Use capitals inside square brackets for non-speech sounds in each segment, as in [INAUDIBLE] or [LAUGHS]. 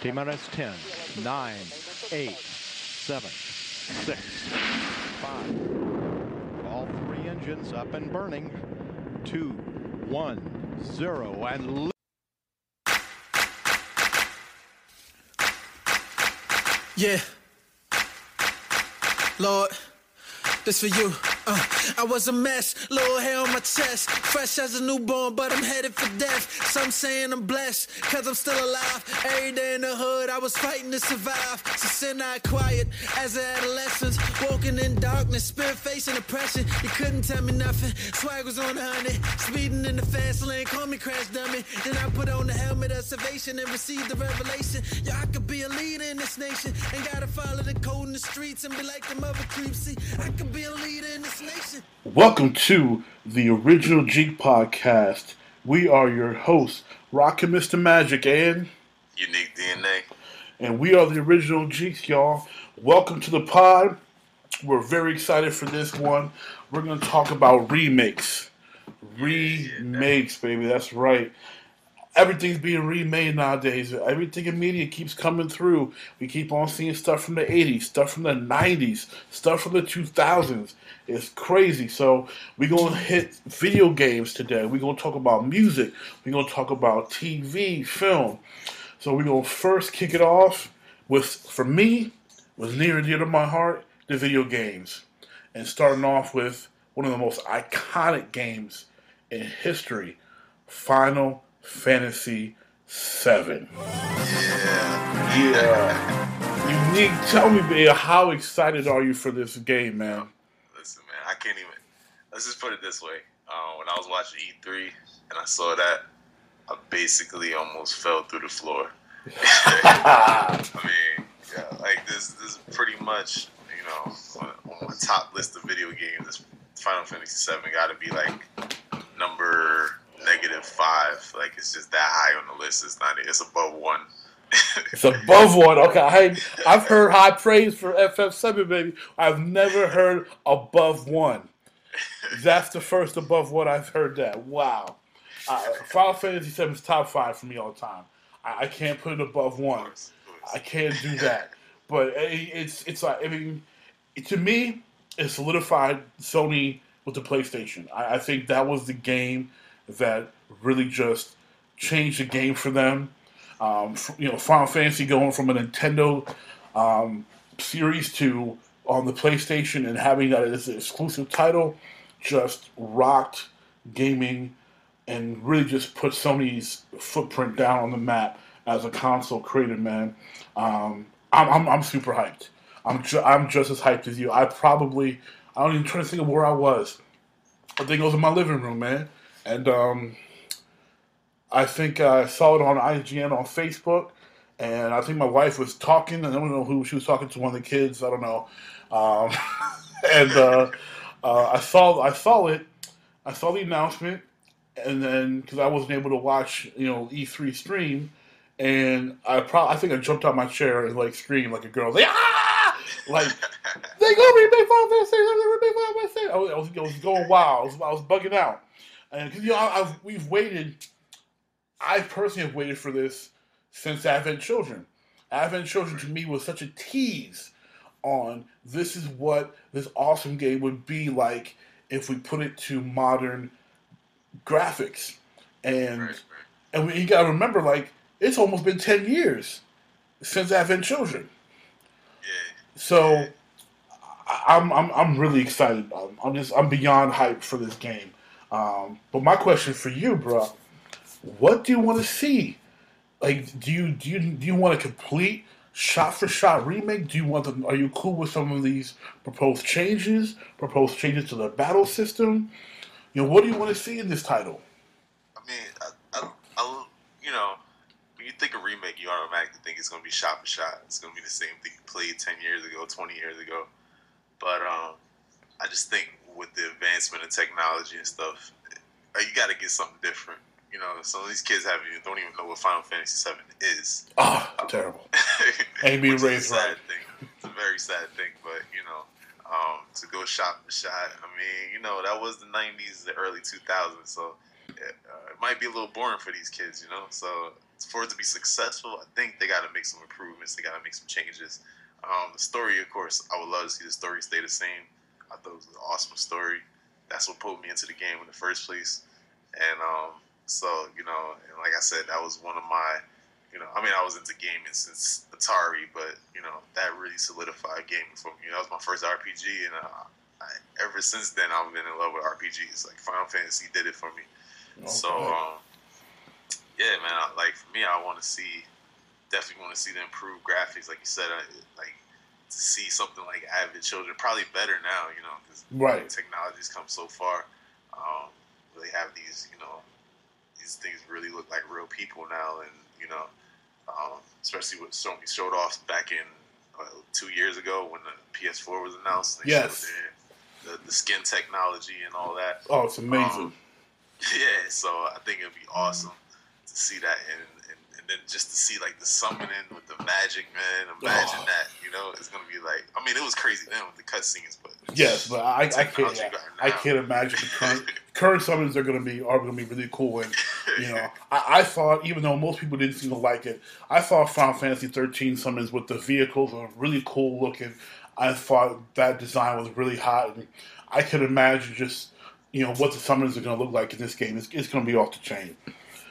T minus 10, 9, 8, 7, 6, 5. All three engines up and burning. 2, 1, 0, and Yeah. Lord, this for you. Uh, I was a mess, little hair on my chest. Fresh as a newborn, but I'm headed for death. Some saying I'm blessed, cause I'm still alive. Every day in the hood, I was fighting to survive. So sin I quiet as an adolescent. Walking in darkness, spirit facing oppression. You couldn't tell me nothing. Swag was on a hundred, speeding in the fast lane. Call me crash dummy. Then I put on the helmet of salvation and received the revelation. Yeah, I could be a leader in this nation. Ain't gotta follow the code in the streets and be like the mother creeps. See, I could be a leader in this nation. Welcome to the Original Jeek Podcast. We are your hosts, Rockin Mr. Magic, and UniqDNA. and we are the Original Jeeks, y'all. Welcome to the pod. We're very excited for this one. We're going to talk about remakes. Remakes, baby. That's right. Everything's being remade nowadays. Everything in media keeps coming through. We keep on seeing stuff from the 80s, stuff from the 90s, stuff from the 2000s. It's crazy. So, we're going to hit video games today. We're going to talk about music. We're going to talk about TV, film. So, we're going to first kick it off with, for me, was near and dear to my heart, the video games. And starting off with one of the most iconic games in history, Final Fantasy VII. Yeah. Yeah. Unique, tell me, how excited are you for this game, man? Listen, man, I can't even. Let's just put it this way. Uh, when I was watching E3 and I saw that, I basically almost fell through the floor. [LAUGHS] I mean, yeah, like this, this is pretty much, you know, on, on my top list of video games. This Final Fantasy VII got to be like number negative five. Like it's just that high on the list. It's not. It's above one. [LAUGHS] It's above one. Okay, I, I've heard high praise for FF7, baby. I've never heard above one. That's the first above one I've heard that. Wow. Uh, Final Fantasy VII is top five for me all the time. I, I can't put it above one. I can't do that. But it, it's it's like I mean, to me, it solidified Sony with the PlayStation. I, I think that was the game that really just changed the game for them. Um, you know, Final Fantasy going from a Nintendo um, series to on the PlayStation and having that as an exclusive title just rocked gaming and really just put Sony's footprint down on the map as a console creator, man. Um, I'm, I'm, I'm super hyped. I'm, ju- I'm just as hyped as you. I probably, I don't even try to think of where I was. I think it was in my living room, man. And um, I think I saw it on IGN on Facebook. And I think my wife was talking, and I don't know who she was talking to, one of the kids. I don't know. Um, [LAUGHS] and uh, uh, I saw I saw it. I saw the announcement, and then because I wasn't able to watch, you know, E3 stream, and I probably I think I jumped out my chair and like screamed like a girl, like ah, like [LAUGHS] they gonna Final Fantasy, they gonna remake Final Fantasy. I was, I was, I was going wild. I was, I was bugging out, and because you know I, I've, we've waited. I personally have waited for this since Advent Children. Advent Children to me was such a tease on this is what this awesome game would be like if we put it to modern graphics. And Right, right. and we, you gotta remember, like it's almost been ten years since Advent Children. So I'm I'm I'm really excited. I'm, just I'm beyond hyped for this game. Um, but my question for you, bro, what do you want to see? Like, do you do you do you want a complete shot for shot remake? Do you want them? Are you cool with some of these proposed changes? Proposed changes to the battle system? You know, what do you want to see in this title? I mean, I, I, I, you know, think of remake, you automatically think it's going to be shot for shot. It's going to be the same thing you played 10 years ago, 20 years ago. But um, I just think with the advancement of technology and stuff, uh, you got to get something different. You know, some of these kids have you don't even know what Final Fantasy VII is. Ah, terrible. [LAUGHS] Ain't being a raised right. thing. It's a very sad thing, but you know, um, to go shot for shot. I mean, you know, that was the '90s, the early 2000s, so it, uh, it might be a little boring for these kids, you know. So for it to be successful, I think they got to make some improvements. They got to make some changes. Um, the story, of course, I would love to see the story stay the same. I thought it was an awesome story. That's what pulled me into the game in the first place. And um, so, you know, and like I said, that was one of my, you know, I mean, I was into gaming since Atari, but you know, that really solidified gaming for me. That was my first RPG, and uh, I, ever since then, I've been in love with RPGs. Like Final Fantasy did it for me. So, um, yeah, man, I, like for me, I want to see, definitely want to see the improved graphics. Like you said, I, like to see something like Advent Children, probably better now, you know, because Right. technology's come so far. Um, they have these, you know, these things really look like real people now, and you know, um, especially what Sony showed off back in uh, two years ago when the PS4 was announced. They Yes. their, the, the skin technology and all that. Oh, it's amazing. Um, [LAUGHS] yeah, so I think it'd be awesome to see that, and, and, and then just to see like the summoning with the magic, man. Imagine Oh. that, you know, it's gonna be like. I mean, it was crazy then with the cutscenes, but yes, but I, I can't. I can't imagine the current [LAUGHS] current summons are going to be are going to be really cool. And you know, [LAUGHS] I, I thought even though most people didn't seem to like it, I thought Final Fantasy 13 summons with the vehicles were really cool looking. I thought that design was really hot, and I could imagine just you know what the summons are going to look like in this game. It's, it's going to be off the chain.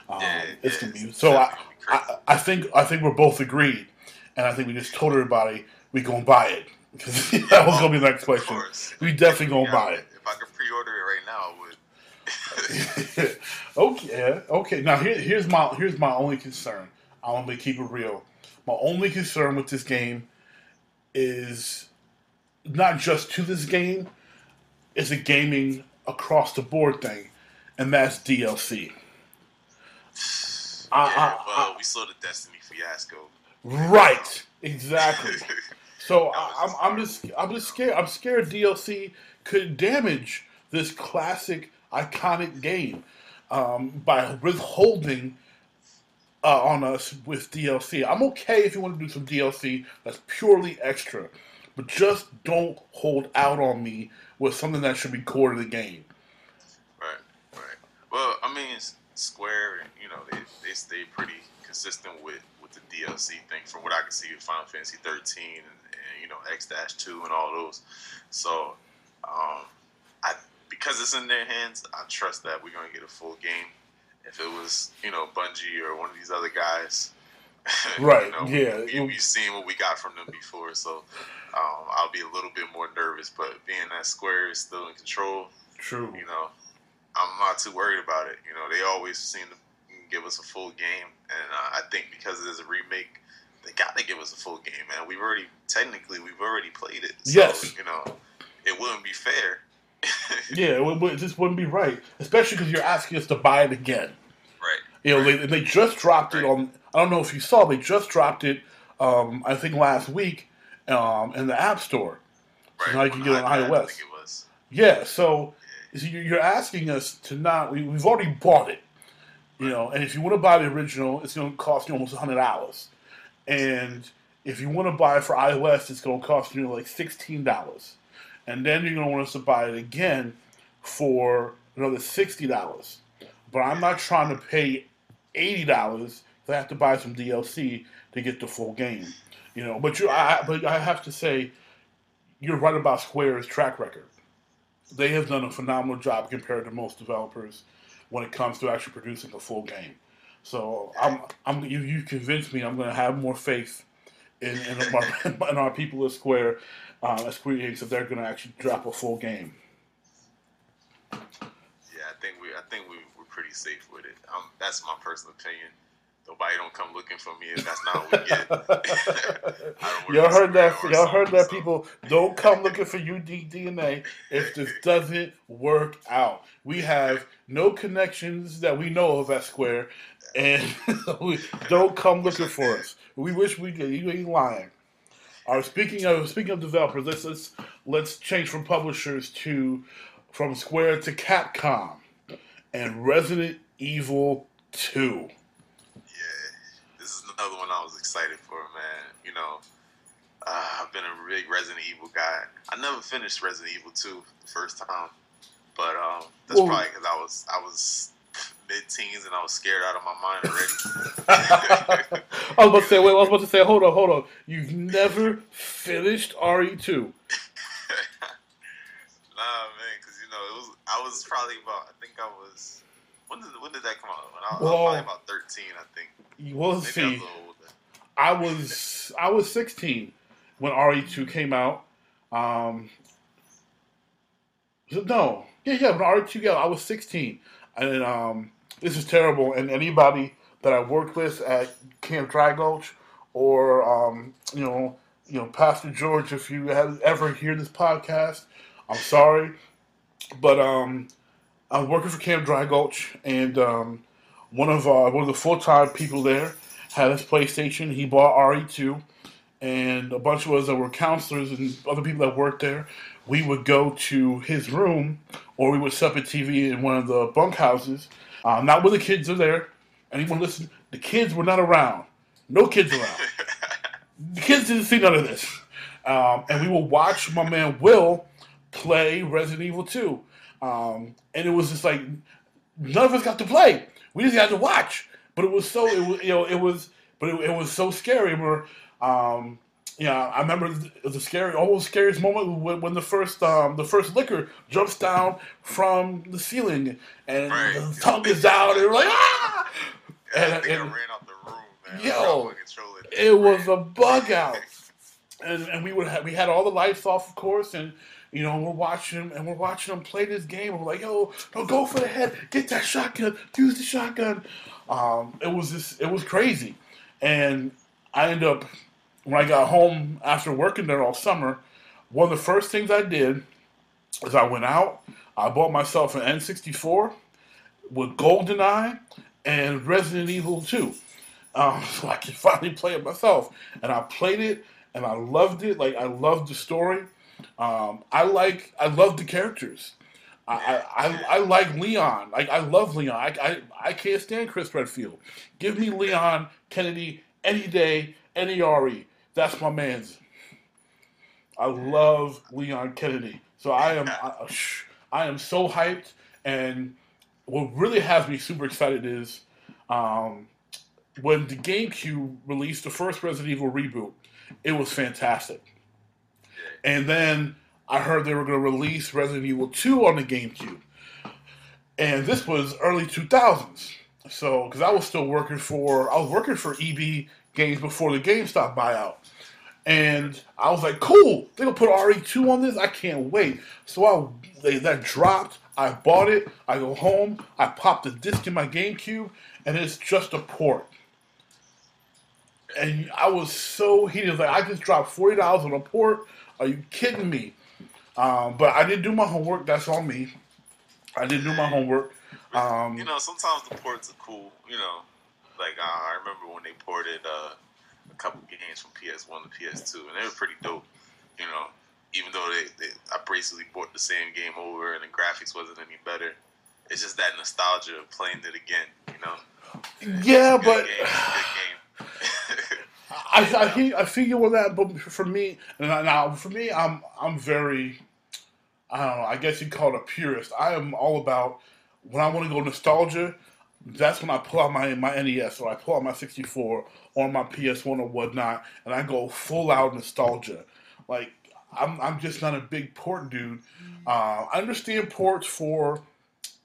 Um, Yeah, it's yeah, going to be it's so. I. I I think I think we're both agreed, and I think we just told everybody we gonna buy it because [LAUGHS] that was gonna be the next question. We definitely gonna Yeah, buy it. If I could pre-order it right now, I would. [LAUGHS] okay, okay. Now here, here's my here's my only concern. I want to keep it real. My only concern with this game is not just to this game. It's a gaming across the board thing, and that's DLC. I- yeah, well, we saw the Destiny fiasco. Right, exactly. [LAUGHS] So I, I'm, I'm just I'm just scared. I'm scared DLC could damage this classic iconic game um, by withholding uh, on us with DLC. I'm okay if you want to do some DLC that's purely extra, but just don't hold out on me with something that should be core to the game. Right, right. Well, I mean, Square, you know, they they stay pretty consistent with with the DLC thing. From what I can see with Final Fantasy 13 and, and you know X 2 and all those. So, um, I because it's in their hands, I trust that we're gonna get a full game. If it was, you know, Bungie or one of these other guys, [LAUGHS] Right, You know, yeah. we, we've seen what we got from them before, so um, I'll be a little bit more nervous. But being that Square is still in control, True. you know, I'm not too worried about it. You know, they always seem to give us a full game, and uh, I think because there's a remake, they got to give us a full game, man. We've already technically we've already played it. So, Yes. you know, it wouldn't be fair. [LAUGHS] Yeah, it, would- it just wouldn't be right, especially because you're asking us to buy it again. right. You know, they, they just dropped it on. I don't know if you saw. They just dropped it. Um, I think last week um, in the App Store. Right. now you can get it on I, I iOS. think it was. Yeah. So, so you're asking us to not. We, we've already bought it. You know, and if you want to buy the original, it's going to cost you almost hundred dollars. And if you want to buy it for iOS, it's going to cost you like sixteen dollars. And then you're going to want us to buy it again for another sixty dollars. But I'm not trying to pay eighty dollars. I have to buy some DLC to get the full game. You know, but you, I, but I have to say, you're right about Square's track record. They have done a phenomenal job compared to most developers when it comes to actually producing a full game. So I'm, I'm, you, you convinced me. I'm going to have more faith in, in, [LAUGHS] our, in our people at Square, um, at Square Enix, that they're going to actually drop a full game. Yeah, I think we I think we we're pretty safe with it. Um, that's my personal opinion. Nobody don't come looking for me if that's not what we get. [LAUGHS] [LAUGHS] I don't work Y'all heard that? Y'all heard that? so- People don't come looking for UDDNA if this [LAUGHS] doesn't work out. We have no connections that we know of at Square, and we don't come looking for us. We wish we did. You ain't lying. All right. Speaking of speaking of developers, let's let's let's change from publishers to from Square to Capcom and Resident Evil Two. Yeah, this is another one I was excited for, man. You know, uh, I've been a big Resident Evil guy. I never finished Resident Evil 2 the first time, but um, that's probably because I was I was mid-teens and I was scared out of my mind already. [LAUGHS] [LAUGHS] I was about to say, wait, I was about to say, hold on, hold on. You've never finished RE2. [LAUGHS] nah, man, because you know it was. I was probably about. I think I was. When did when did that come out? When I, I was probably about thirteen, I think. We'll Maybe I was a see. I was I was 16 when RE2 came out. Um, no, yeah, yeah, when RE2 came out, I was 16, and um, this is terrible. And anybody that I worked with at Camp Dry Gulch, or um, you know, you know, Pastor George, if you have ever hear this podcast, I'm sorry, but um, I'm working for Camp Dry Gulch, and um, one of uh, one of the full time people there had his PlayStation. He bought RE2, and a bunch of us that were counselors and other people that worked there, we would go to his room, or we would set up a TV in one of the bunkhouses. Uh, not when the kids are there. Anyone listen? The kids were not around. No kids around. [LAUGHS] the kids didn't see none of this. Um, and we would watch my man Will play Resident Evil 2. Um, and it was just like none of us got to play. We just had to watch. But it was so it was you know it was but it, it was so scary. Where um, you know I remember the, the scary almost scariest moment when, when the first um, the first licker jumps down from the ceiling and Right. the tongue is out and we're like ah. I And- think I and- ran out the room, man. Yo, I controller. it was a bug out. and and we would have, we had all the lights off, of course, and you know we're watching him and we're watching them play this game. We're like, yo, no, go for the head, get that shotgun, use the shotgun. Um, it was just it was crazy, and I ended up when I got home after working there all summer. One of the first things I did is I went out. I bought myself an N64 with GoldenEye and Resident Evil 2 um, [LAUGHS] so I could finally play it myself. And I played it, and I loved it. Like I loved the story. Um, I like, I love the characters. I, I, I, like Leon. Like I love Leon. I, I, I can't stand Chris Redfield. Give me Leon Kennedy any day, any RE. That's my man's. I love Leon Kennedy. So I am, I, I am so hyped. And what really has me super excited is. Um, when the GameCube released the first Resident Evil reboot, it was fantastic. And then I heard they were going to release Resident Evil 2 on the GameCube. And this was early 2000s. So, because I was still working for, I was working for EB Games before the GameStop buyout. And I was like, cool, they're going to put RE2 on this? I can't wait. So I, they, that dropped. I bought it. I go home. I pop the disc in my GameCube, and it's just a port and I was so heated. Like I just dropped forty dollars on a port. Are you kidding me? Um, but I didn't do my homework. That's on me. I didn't do my homework. Um, you know, sometimes the ports are cool. You know, like uh, I remember when they ported uh, a couple games from PS1 to PS2, and they were pretty dope. You know, even though they, they I basically bought the same game over and the graphics wasn't any better. It's just that nostalgia of playing it again. You know, yeah, but game. [LAUGHS] I I, hear, I feel you with that. But for me, now for me, I'm I'm very. I don't know. I guess you'd call it a purist. I am all about when I want to go nostalgia. That's when I pull out my my NES or I pull out my 64 or my PS1 or whatnot, and I go full out nostalgia. Like I'm I'm just not a big port dude. Uh, I understand ports for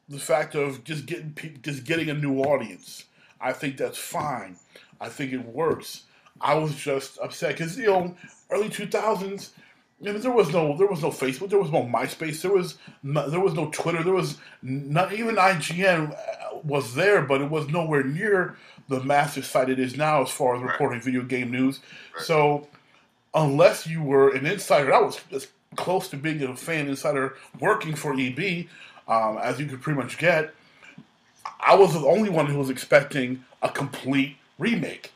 the fact of just getting pe- just getting a new audience. I think that's fine. I think it works. I was just upset because you know early 2000s. You know, there was no there was no Facebook, there was no MySpace, there was no, there was no Twitter, there was not even IGN uh, was there, but it was nowhere near the massive site it is now as far as Right. reporting video game news. Right. So unless you were an insider, I was as close to being a fan insider working for EB um, as you could pretty much get. I was the only one who was expecting a complete remake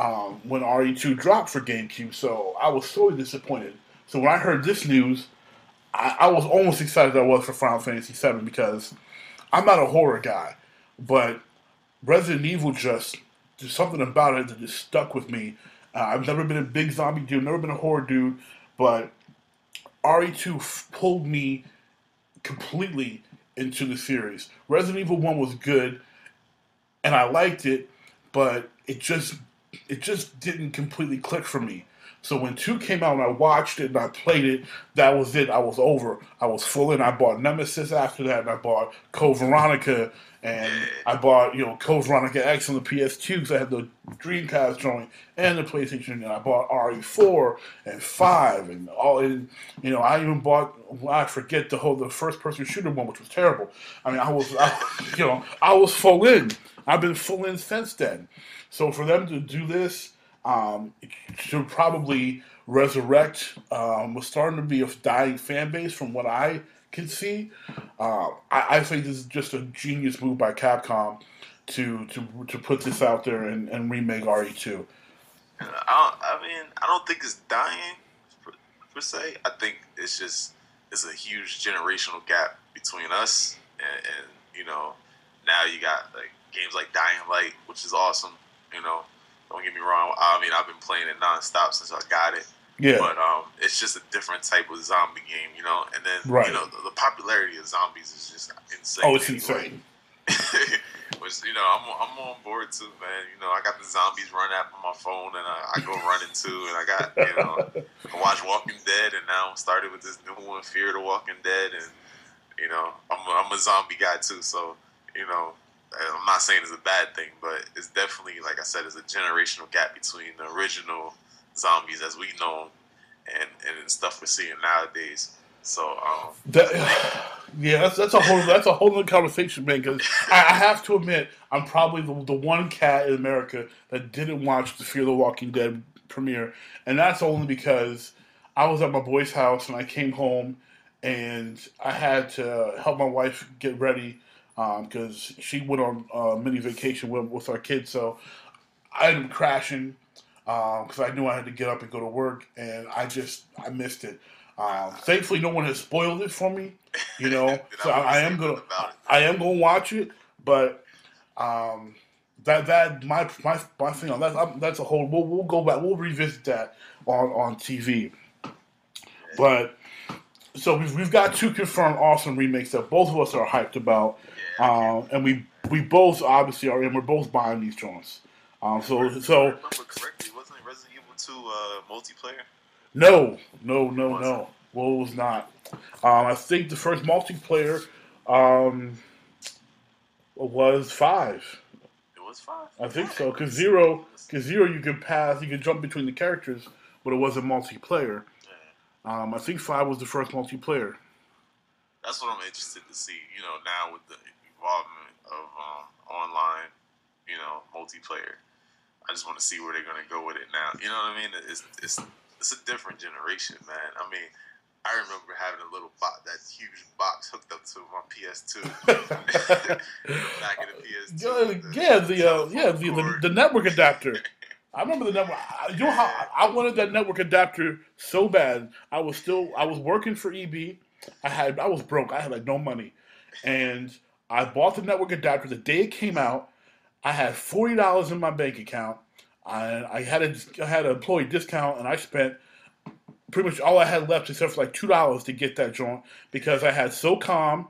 um, when RE2 dropped for GameCube, so I was sorely disappointed. So when I heard this news, I, I was almost excited I was for Final Fantasy VII because I'm not a horror guy, but Resident Evil just there's something about it that just stuck with me. Uh, I've never been a big zombie dude, never been a horror dude, but RE2 f- pulled me completely into the series. Resident Evil 1 was good, and I liked it, but it just it just didn't completely click for me. So when two came out and I watched it and I played it, that was it. I was over. I was full in. I bought Nemesis after that, and I bought Code Veronica, and I bought you know Code Veronica X on the PS2 because I had the Dreamcast joint and the PlayStation, and I bought RE4 and five and all. And you know I even bought I forget the whole the first person shooter one, which was terrible. I mean I was I, [LAUGHS] you know I was full in. I've been full in since then. So for them to do this um, to probably resurrect um, starting to be a dying fan base from what I can see. Uh, I, I, think this is just a genius move by Capcom to to to put this out there and, and remake RE2. I, I mean, I don't think it's dying per, per, se. I think it's just it's a huge generational gap between us and, and you know now you got like games like Dying Light, which is awesome. You know, don't get me wrong. I mean, I've been playing it nonstop since I got it. Yeah. But um, it's just a different type of zombie game, you know. And then right. you know the, the, popularity of zombies is just insane. Oh, it's anyway. insane. [LAUGHS] Which you know I'm I'm on board too, man. You know I got the zombies run app on my phone, and I, I go running too, and I got you know I watch Walking Dead, and now I'm started with this new one, Fear the Walking Dead, and you know I'm a, I'm a zombie guy too, so you know I'm not saying it's a bad thing, but it's definitely, like I said, it's a generational gap between the original zombies as we know and and stuff we're seeing nowadays. So, um, that, [SIGHS] yeah, that's that's a whole that's a whole other conversation, man. Because I, I, have to admit, I'm probably the, the one cat in America that didn't watch the Fear the Walking Dead premiere, and that's only because I was at my boy's house and I came home and I had to help my wife get ready because um, she went on a mini vacation with, with our kids. So I ended up crashing because um, I knew I had to get up and go to work, and I just I missed it. Um, thankfully, no one has spoiled it for me. You know, [LAUGHS] so I, I, am gonna I am gonna watch it, but um, that that my my my thing on that that's a whole. We'll, we'll go back. We'll revisit that on on TV. But so we've, we've got two confirmed awesome remakes that both of us are hyped about. Um, and we we both obviously are, and we're both buying these joints. Um, so so. remember correctly, wasn't Resident Evil Two uh, multiplayer? No, no, no, no. Well, it was not. Um, I think the first multiplayer um, was five. It was five. I think so. Cause zero, cause zero, you could pass, you could jump between the characters, but it wasn't multiplayer. Um, I think five was the first multiplayer. That's what I'm interested to see. You know, now with the involvement of um, online, you know, multiplayer. I just want to see where they're gonna go with it now. You know what I mean? It's it's it's a different generation, man. I mean, I remember having a little box, that huge box hooked up to my PS2 [LAUGHS] back in the PS2. Yeah, the, the uh, yeah the, the, the network adapter. [LAUGHS] I remember the network. You know how I wanted that network adapter so bad. I was still I was working for EB. I had I was broke. I had like no money, and I bought the network adapter the day it came out. I had forty dollars in my bank account. I, I had a I had an employee discount, and I spent pretty much all I had left, except for like two dollars to get that joint because I had SOCOM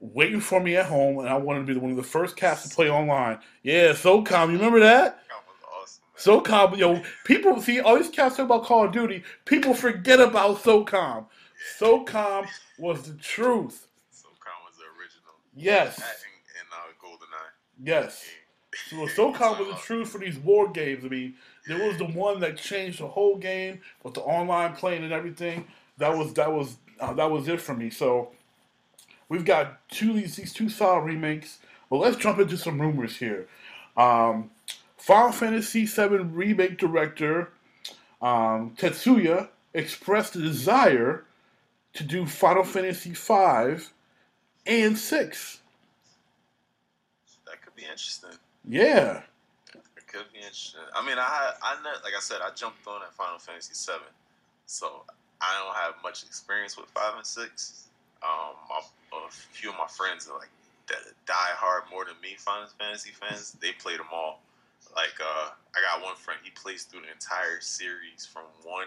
waiting for me at home, and I wanted to be one of the first cats to play online. Yeah, SOCOM, you remember that? SOCOM, was awesome, SoCom yo, people see all these cats talk about Call of Duty. People forget about SOCOM. SOCOM was the truth. Yes. And, and uh, GoldenEye. Yes. So SOCOM was the truth for these war games. I mean, there was the one that changed the whole game with the online playing and everything. That was that was uh, that was it for me. So we've got two these these two solid remakes. Well, let's jump into some rumors here. Um, Final Fantasy VII remake director um, Tetsuya expressed a desire to do Final Fantasy V and six. That could be interesting. Yeah. It could be interesting. I mean, I I like I said, I jumped on at Final Fantasy seven, so I don't have much experience with five and six. Um, my, a few of my friends are like die hard more than me Final Fantasy fans. They played them all. Like uh, I got one friend, he plays through the entire series from one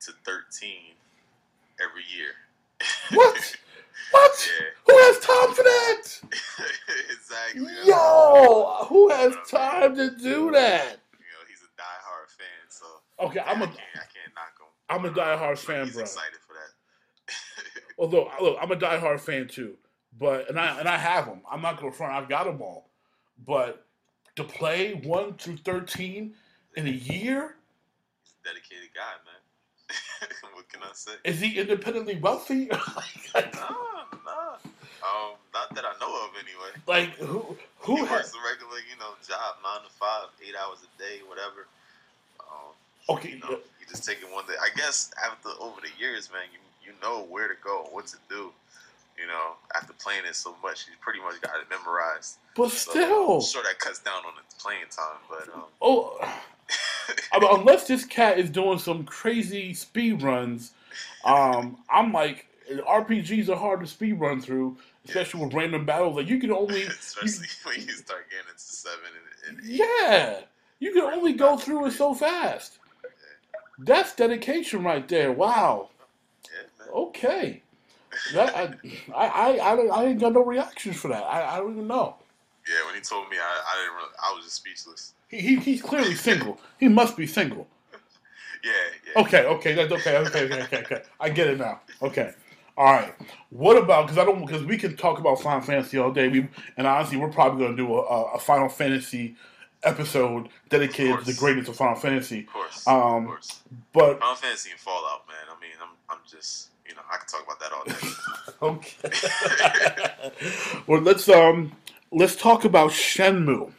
to thirteen every year. [LAUGHS] What? What? Yeah. Who has time for that? [LAUGHS] exactly. Yo, who has time to do that? You know, he's a diehard fan, so Okay, I'm I a can't, I can't knock him. I'm a diehard fan, he's bro. excited for that. [LAUGHS] although look, I'm a diehard fan too. But and I and I have them. I'm not gonna front. I've got them all. But to play one through thirteen in a year, He's a dedicated guy, man. [LAUGHS] what can I say? is he independently wealthy? [LAUGHS] like, Nah, nah. Um, not that I know of, anyway. like who He who works has? a regular, you know, job, nine to five, eight hours a day, whatever. Um, Okay, you know, you just take it one day. I guess after over the years, man, you you know where to go, what to do. You know, after playing it so much, you pretty much got it memorized. but So, still, I'm sure that cuts down on the playing time, but um, oh, [LAUGHS] I mean, unless this cat is doing some crazy speed runs, um, I'm like RPGs are hard to speed run through, especially with random battles. Like you can only [LAUGHS] especially when you start getting into seven and, and eight. Yeah, you can only go through it so fast. That's dedication right there. Wow. Yeah. Okay. That, I, I, I, I, I ain't got no reactions for that. I, I don't even know. Yeah, when he told me, I, I didn't. Really, I was just speechless. He, he, he's clearly [LAUGHS] single. He must be single. Yeah, yeah. Okay, okay, that's okay, okay, okay, okay, okay. I get it now. Okay. All right. What about because I don't because we can talk about Final Fantasy all day. We and honestly, we're probably going to do a, a, Final Fantasy episode dedicated to the greatness of Final Fantasy. Of course, Um, of course. But Final Fantasy and Fallout, man. I mean, I'm, I'm just, you know, I can talk about that all day. [LAUGHS] Okay. [LAUGHS] well, let's um let's talk about Shenmue.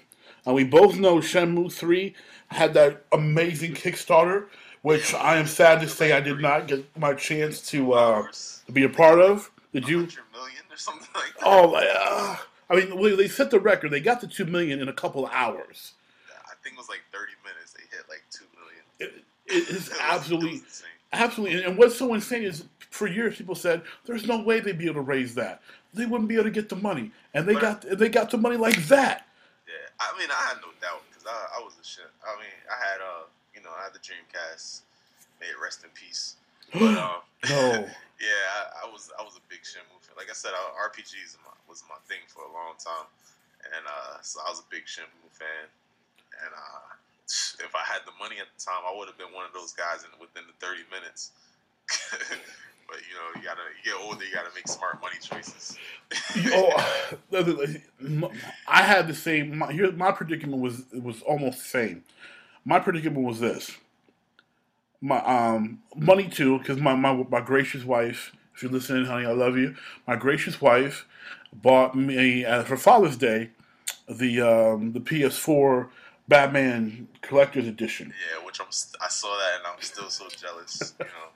And we both know Shenmue Three had that amazing Kickstarter, which I am sad to say I did not get my chance to uh, to be a part of. Did you? 100 million or something like that. Oh, uh, I mean, they set the record. They got the two million in a couple of hours. I think it was like 30 minutes. They hit like two million. It, it is [LAUGHS] It it absolutely. insane. Absolutely. And what's so insane is for years people said there's no way they'd be able to raise that. They wouldn't be able to get the money. And they got they got the money like that. Yeah, I mean, I had no doubt because I, I was a shit. I mean, I had uh, you know, I had the Dreamcast. May it rest in peace. [GASPS] But um, No. [LAUGHS] yeah, I, I was I was a big Shenmue fan. Like I said, I, RPGs my, was my thing for a long time, and uh, so I was a big Shenmue fan. And uh, if I had the money at the time, I would have been one of those guys in within the thirty minutes. [LAUGHS] but you know, you gotta you get older, you gotta make smart money choices. oh, [LAUGHS] I had the same. My, here, my predicament was was almost the same. My predicament was this. My um money too, because my, my my gracious wife. If you're listening, honey, I love you. My gracious wife bought me uh, for Father's Day the um, the PS4 Batman Collector's Edition. Yeah, which I'm st- I saw that and I'm still so jealous. You know.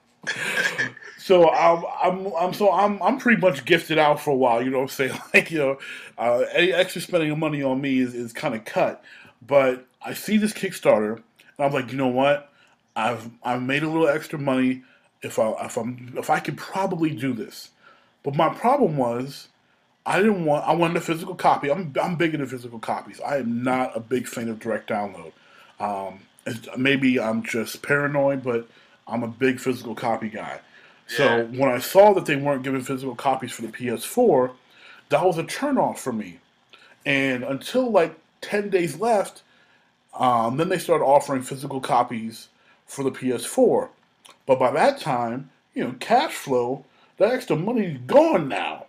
So I'm, I'm, I'm, so I'm, I'm pretty much gifted out for a while. You know what I'm saying? [LAUGHS] Like, you know, uh, any extra spending of money on me is, is kind of cut. But I see this Kickstarter, and I'm like, you know what? I've, I've made a little extra money. If I, if I'm, if I could probably do this, but my problem was, I didn't want. I wanted a physical copy. I'm, I'm big into physical copies. I am not a big fan of direct download. Um, maybe I'm just paranoid, but I'm a big physical copy guy. Yeah. So when I saw that they weren't giving physical copies for the PS4, that was a turnoff for me. And until like 10 days left, um, then they started offering physical copies for the PS4. But by that time, you know, cash flow, that extra money's gone now.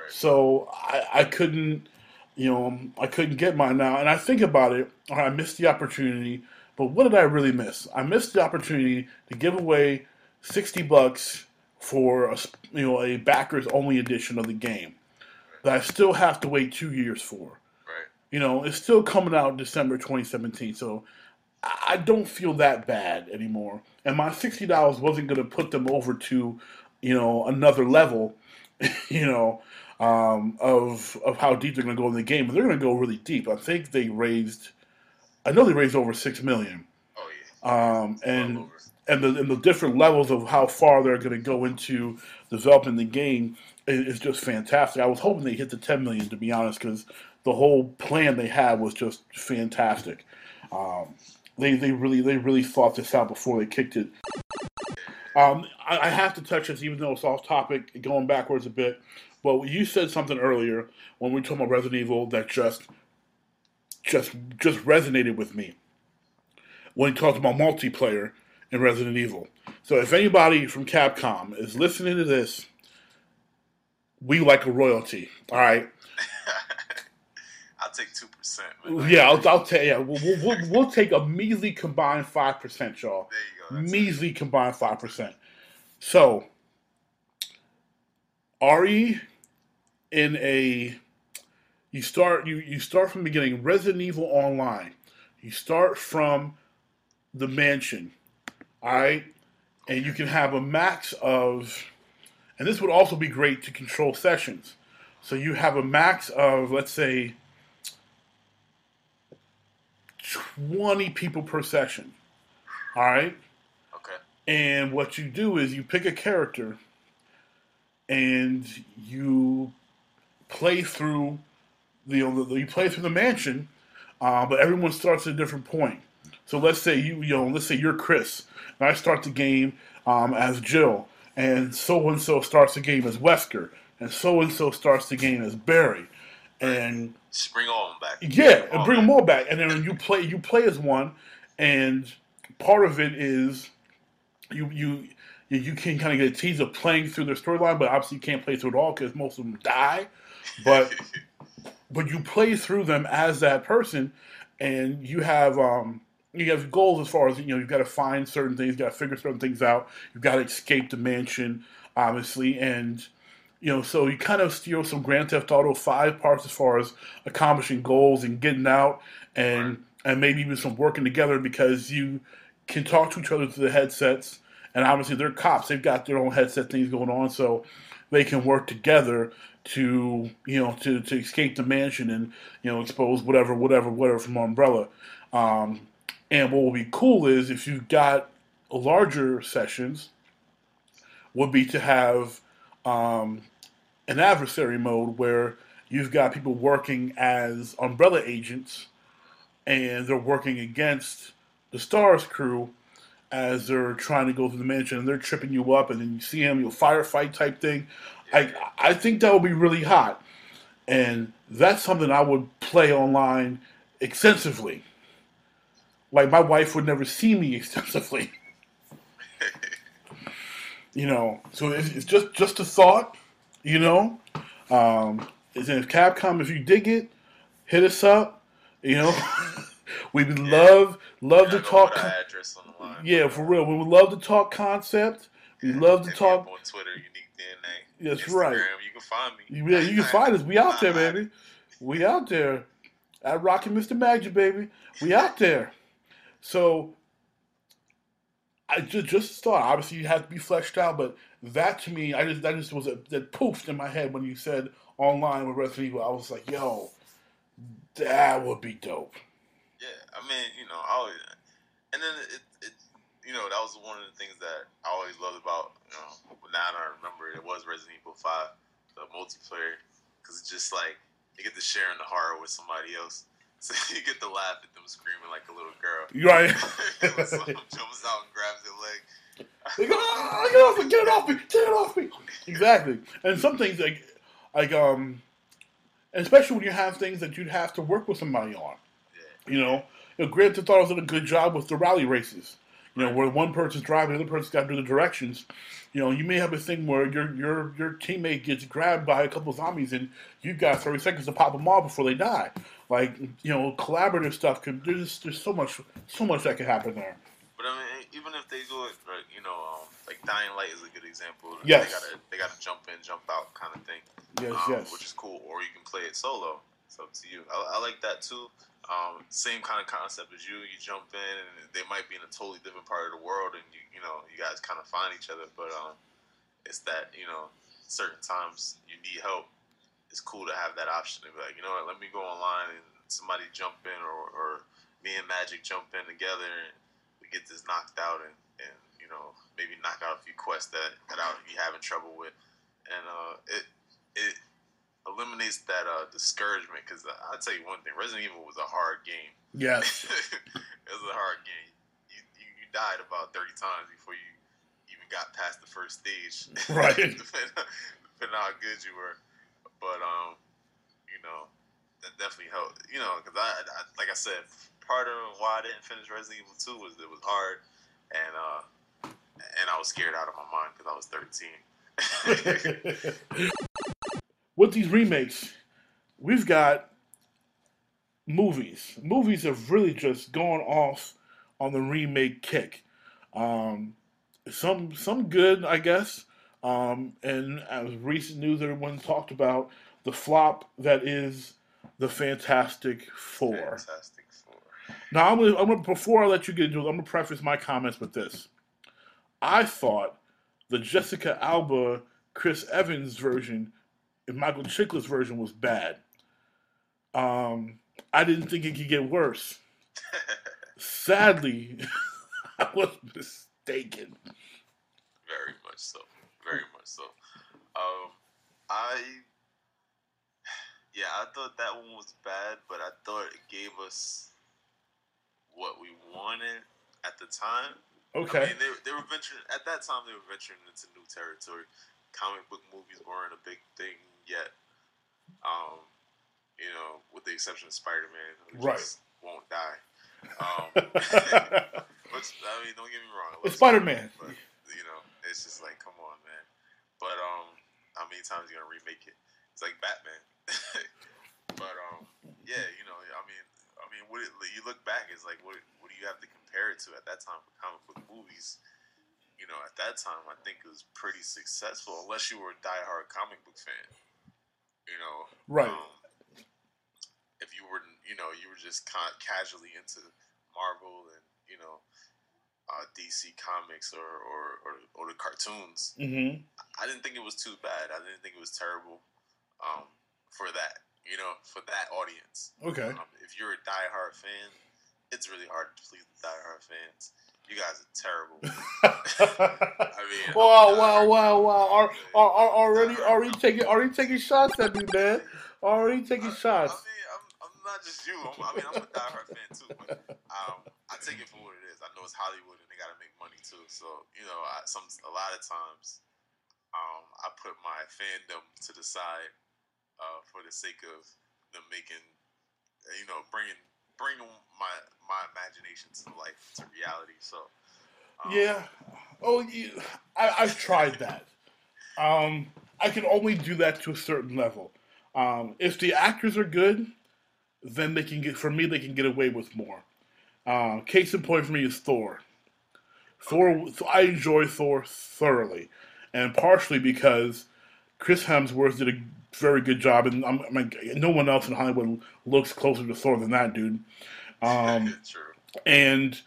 Right. So I, I couldn't, you know, I couldn't get mine now. And I think about it, I missed the opportunity. But what did I really miss? I missed the opportunity to give away 60 bucks for a, you know, a backers only edition of the game that I still have to wait two years for. Right. You know, it's still coming out December 2017, so I don't feel that bad anymore. And my sixty dollars wasn't going to put them over to, you know, another level, [LAUGHS] you know, um, of of how deep they're going to go in the game. But they're going to go really deep. I think they raised, I know they raised over six million, Oh yeah. um, and and the and the different levels of how far they're going to go into developing the game is, is just fantastic. I was hoping they hit the 10 million to be honest, because the whole plan they had was just fantastic. Um, they they really they really thought this out before they kicked it. Um, I, I have to touch this, even though it's off topic, going backwards a bit. But you said something earlier when we were talking about Resident Evil that just, just, just resonated with me. When he talked about multiplayer in Resident Evil. So if anybody from Capcom is listening to this, we like a royalty. All right. [LAUGHS] I'll take two percent. Yeah, I'll, I'll tell you. We'll, we'll, we'll, take a measly combined five percent, y'all. There you go. Measly combined five percent. So, RE, in a, you start you you start from the beginning. Resident Evil Online. You start from the mansion, all right, and you can have a max of, and this would also be great to control sessions. So you have a max of let's say 20 people per session. All right? Okay. And what you do is you pick a character and you play through the you play through the mansion, uh, but everyone starts at a different point. So let's say you you know let's say you're Chris, and I start the game um, as Jill, and so and so starts the game as Wesker, and so and so starts the game as Barry, and Just bring all them back. yeah, and bring them all back, and then you play you play as one, and part of it is you you you, you can kind of get a tease of playing through their storyline, but obviously you can't play through it all because most of them die. But [LAUGHS] but you play through them as that person, and you have um you have goals as far as you know you've got to find certain things, you got to figure certain things out, you've got to escape the mansion, obviously, and you know so you kind of steal some Grand Theft Auto Five parts as far as accomplishing goals and getting out, and and maybe even some working together because you can talk to each other through the headsets, and obviously they're cops, they've got their own headset things going on, so they can work together to you know to, to escape the mansion and you know expose whatever whatever whatever from Umbrella. Um, and what will be cool is if you've got larger sessions, would be to have um, an adversary mode where you've got people working as umbrella agents and they're working against the Stars crew as they're trying to go through the mansion and they're tripping you up and then you see them, you'll firefight type thing. I I think that would be really hot. And that's something I would play online extensively. Like my wife would never see me [LAUGHS] extensively. you know, so it's, it's just just a thought. You know, um, is if Capcom, if you dig it, hit us up. You know, [LAUGHS] we would love love to talk. put our address on the line. Yeah, for real, we would love to talk concept. We love to Hit talk. on Twitter. That's Instagram, right. You can find me. Yeah, you can find us. We out there, baby. We out there. At Rockin Mr. Magic, baby. We out there. So I just just thought obviously you have to be fleshed out, but that to me, I just that just was a, that poofed in my head when you said online with Resident Evil. I was like, yo, that would be dope. Yeah, I mean, you know, I always, and then it, it, you know, that was one of the things that I always loved about, you know, now that I remember it, it was Resident Evil Five, the multiplayer, because it's just like you get to share in the horror with somebody else, [LAUGHS] so you get to laugh at them screaming like a little girl. Right? [LAUGHS] Someone jumps out and grabs their leg. Like, "Ah, get off me! Get it off me! Get it off me! Exactly. And some things like, like um, especially when you have things that you'd have to work with somebody on. Yeah, You know, you know Grand Theft Auto's done a good job with the rally races. You know, where one person's driving, the other person's got to do the directions. You know, you may have a thing where your your your teammate gets grabbed by a couple of zombies, and you've got thirty seconds to pop them off before they die. Like you know, collaborative stuff can there's there's so much so much that can happen there. but I mean, even if they do it, right, you know, um, like Dying Light is a good example. Yes. they gotta they gotta jump in, jump out, kind of thing. Yes, um, yes. which is cool. Or you can play it solo. It's up to you. I, I like that too. Um, same kind of concept as you. You jump in, and they might be in a totally different part of the world, and you you know you guys kind of find each other. But um, it's that you know certain times you need help. It's cool to have that option to be like, you know what, let me go online and somebody jump in, or, or me and Magic jump in together, and we get this knocked out, and, and you know maybe knock out a few quests that that I would be having trouble with, and uh, it it eliminates that uh, discouragement because I'll tell you one thing: Resident Evil was a hard game. Yes. [LAUGHS] it was a hard game. You, you you died about thirty times before you even got past the first stage. [LAUGHS] Right. depending, depending on how good you were. But um, you know, that definitely helped. You know, because I, I, like I said, part of why I didn't finish Resident Evil Two was it was hard, and uh, and I was scared out of my mind because I was thirteen. [LAUGHS] With these remakes, we've got movies. Movies have really just gone off on the remake kick. Um, some some good, I guess. Um, and as recent news, everyone talked about the flop that is the Fantastic Four. Fantastic Four. Now, I'm gonna, I'm gonna before I let you get into it, I'm gonna preface my comments with this. I thought the Jessica Alba, Chris Evans version, and Michael Chiklis version was bad. Um, I didn't think it could get worse. [LAUGHS] Sadly, [LAUGHS] I was mistaken. Very much so. Very much so. Um, I yeah, I thought that one was bad, but I thought it gave us what we wanted at the time. Okay. I mean, they, they were venturing at that time. They were venturing into new territory. Comic book movies weren't a big thing yet. Um, you know, with the exception of Spider Man, who Right. just won't die. Um, [LAUGHS] [LAUGHS] which I mean, don't get me wrong. It's Spider-Man. you know, it's just like, come on, man. But um, how many times you gonna remake it? It's like Batman. [LAUGHS] but um, yeah, you know, I mean, I mean, what it, you look back, it's like, what what do you have to compare it to at that time for comic book movies? You know, at that time, I think it was pretty successful, unless you were a diehard comic book fan. You know, Right. Um, if you were, you know, you were just ca- casually into Marvel and you know uh, DC comics or, or, or, or the cartoons, hmm I didn't think it was too bad. I didn't think it was terrible um, for that, you know, for that audience. Okay. Um, if you're a diehard fan, it's really hard to please the diehard fans. You guys are terrible. [LAUGHS] I mean, wow, I'm wow, wow, wow! Are, are, are already already taking already taking shots at me, man. Already taking I, shots. I mean, I'm, I'm not just you. I'm, I mean, I'm a diehard fan too, but um, I take it for what it is. I know it's Hollywood and they got to make money too. So you know, I, some a lot of times, um, I put my fandom to the side uh, for the sake of them making, you know, bringing bringing my my imagination to life to reality. So um, Yeah. Oh, you, I, I've tried that. Um, I can only do that to a certain level. Um, if the actors are good, then they can get. For me, they can get away with more. Uh, case in point for me is Thor. Thor. I enjoy Thor thoroughly, and partially because Chris Hemsworth did a very good job, and I'm, I'm like, no one else in Hollywood looks closer to Thor than that dude. Um, [LAUGHS] and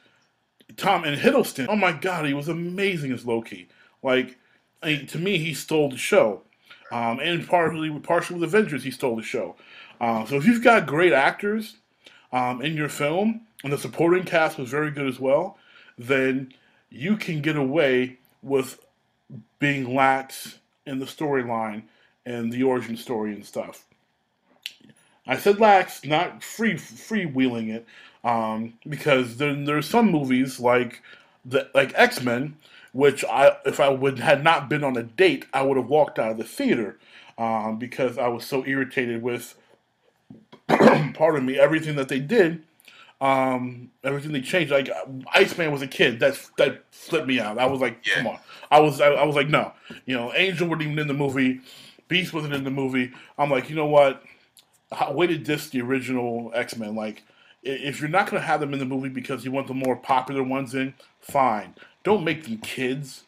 Tom and Hiddleston. Oh my God, he was amazing as Loki. Like, I mean, to me, he stole the show. Um, and partially, partially with Avengers, he stole the show. Uh, so if you've got great actors um, in your film, and the supporting cast was very good as well, then you can get away with being lax in the storyline and the origin story and stuff. I said lax, not free freewheeling it, um, because there, there's some movies like the like X Men, which I if I would had not been on a date, I would have walked out of the theater um, because I was so irritated with, [CLEARS THROAT] pardon me, everything that they did, um, everything they changed. Like Iceman was a kid that that flipped me out. I was like, Yeah. come on. I was I, I was like, no, you know, Angel wasn't even in the movie, Beast wasn't in the movie. I'm like, you know what? how, way to diss the original X Men. Like, if you're not going to have them in the movie because you want the more popular ones in, fine. Don't make them kids.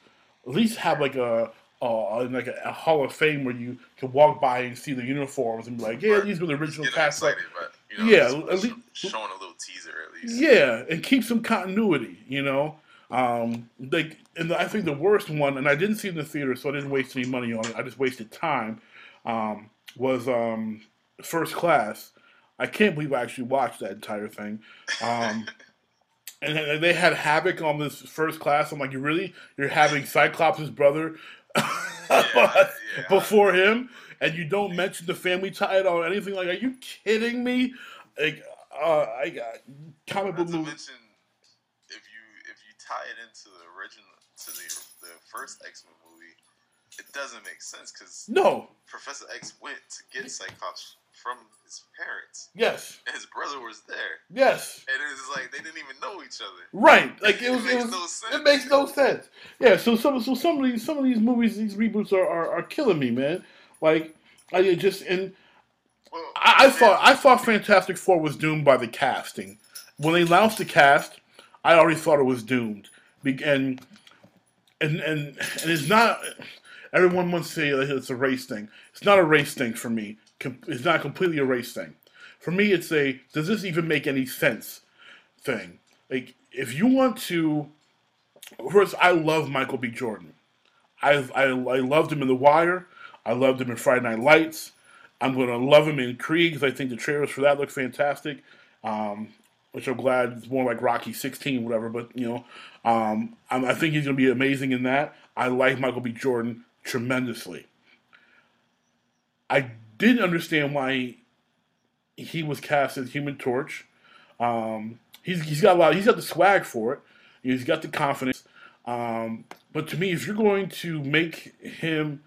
At least have like a, a like a, a Hall of Fame where you can walk by and see the uniforms and be like, yeah, these were the original cast. excited, but you know, Yeah, at least- showing a little teaser at least. Yeah, and keep some continuity, you know. Um, like, and I think the worst one, and I didn't see it in the theater, so I didn't waste any money on it. I just wasted time. Um, was um, First Class. I can't believe I actually watched that entire thing. Um, [LAUGHS] and they had Havoc on this First Class. I'm like, you really? You're having Cyclops' brother [LAUGHS] yeah. before him, and you don't mention the family tie at all or anything like? Are you kidding me? Like, uh, I got comic book movie. mention, if you if you tie it into the original to the the first X Men movie, it doesn't make sense because No. Professor X went to get Cyclops from his parents, Yes. and his brother was there, Yes. and it was like they didn't even know each other. Right. Like it was. It It, makes was, no sense. it makes no sense. Yeah. So some so some of these some of these movies these reboots are are, are killing me, man. Like I just and Well, I, I thought I thought Fantastic Four was doomed by the casting. When they announced the cast, I already thought it was doomed. And and and and it's not. Everyone wants to say it's a race thing. It's not a race thing for me. It's not completely a race thing. For me, it's a does this even make any sense thing. Like if you want to, first I love Michael B. Jordan. I I, I loved him in The Wire. I loved him in Friday Night Lights. I'm going to love him in Creed because I think the trailers for that look fantastic. Um, which I'm glad it's more like Rocky 16, whatever. But you know, um, I think he's going to be amazing in that. I like Michael B. Jordan tremendously. I didn't understand why he was cast as Human Torch. Um, he's he's got a lot. He's got the swag for it. He's got the confidence. Um, but to me, if you're going to make him,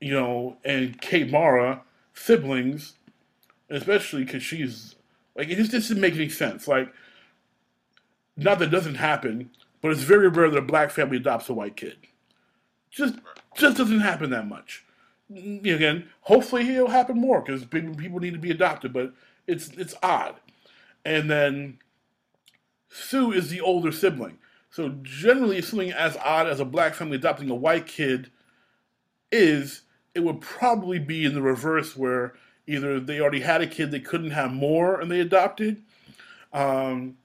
you know, and Kate Mara siblings, especially because she's like it just doesn't make any sense. Like, not that it doesn't happen, but it's very rare that a black family adopts a white kid. Just just doesn't happen that much. Again, hopefully it'll happen more because people people need to be adopted, but it's it's odd. And then Sue is the older sibling. So generally, something as odd as a black family adopting a white kid is, it would probably be in the reverse where either they already had a kid they couldn't have more and they adopted, um,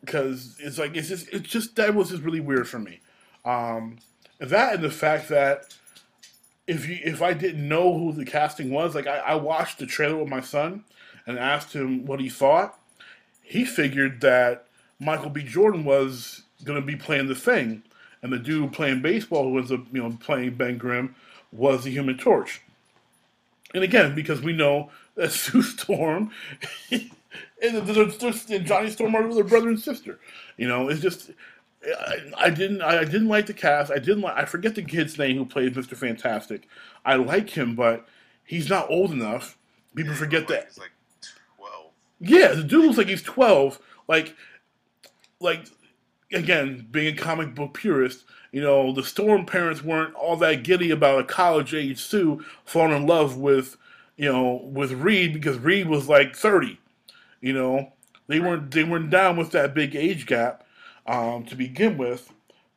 because it's like it's just it's just that was just really weird for me. Um, that and the fact that if you if I didn't know who the casting was, like I, I watched the trailer with my son and asked him what he thought. He figured that Michael B. Jordan was going to be playing the thing, and the dude playing baseball, who was a, you know playing Ben Grimm, was the Human Torch. And again, because we know that [LAUGHS] Sue Storm and, there's- there's- and Johnny Storm are their brother and sister. You know, it's just I, I didn't I, didn't like the cast. I didn't like I forget the kid's name who played Mr. Fantastic. I like him, but he's not old enough. People forget that. He's like twelve. Yeah, the dude looks like he's twelve. Like, like again, being a comic book purist, you know, the Storm parents weren't all that giddy about a college age Sue falling in love with, you know, with Reed because Reed was like thirty. You know, they weren't they weren't down with that big age gap um, to begin with,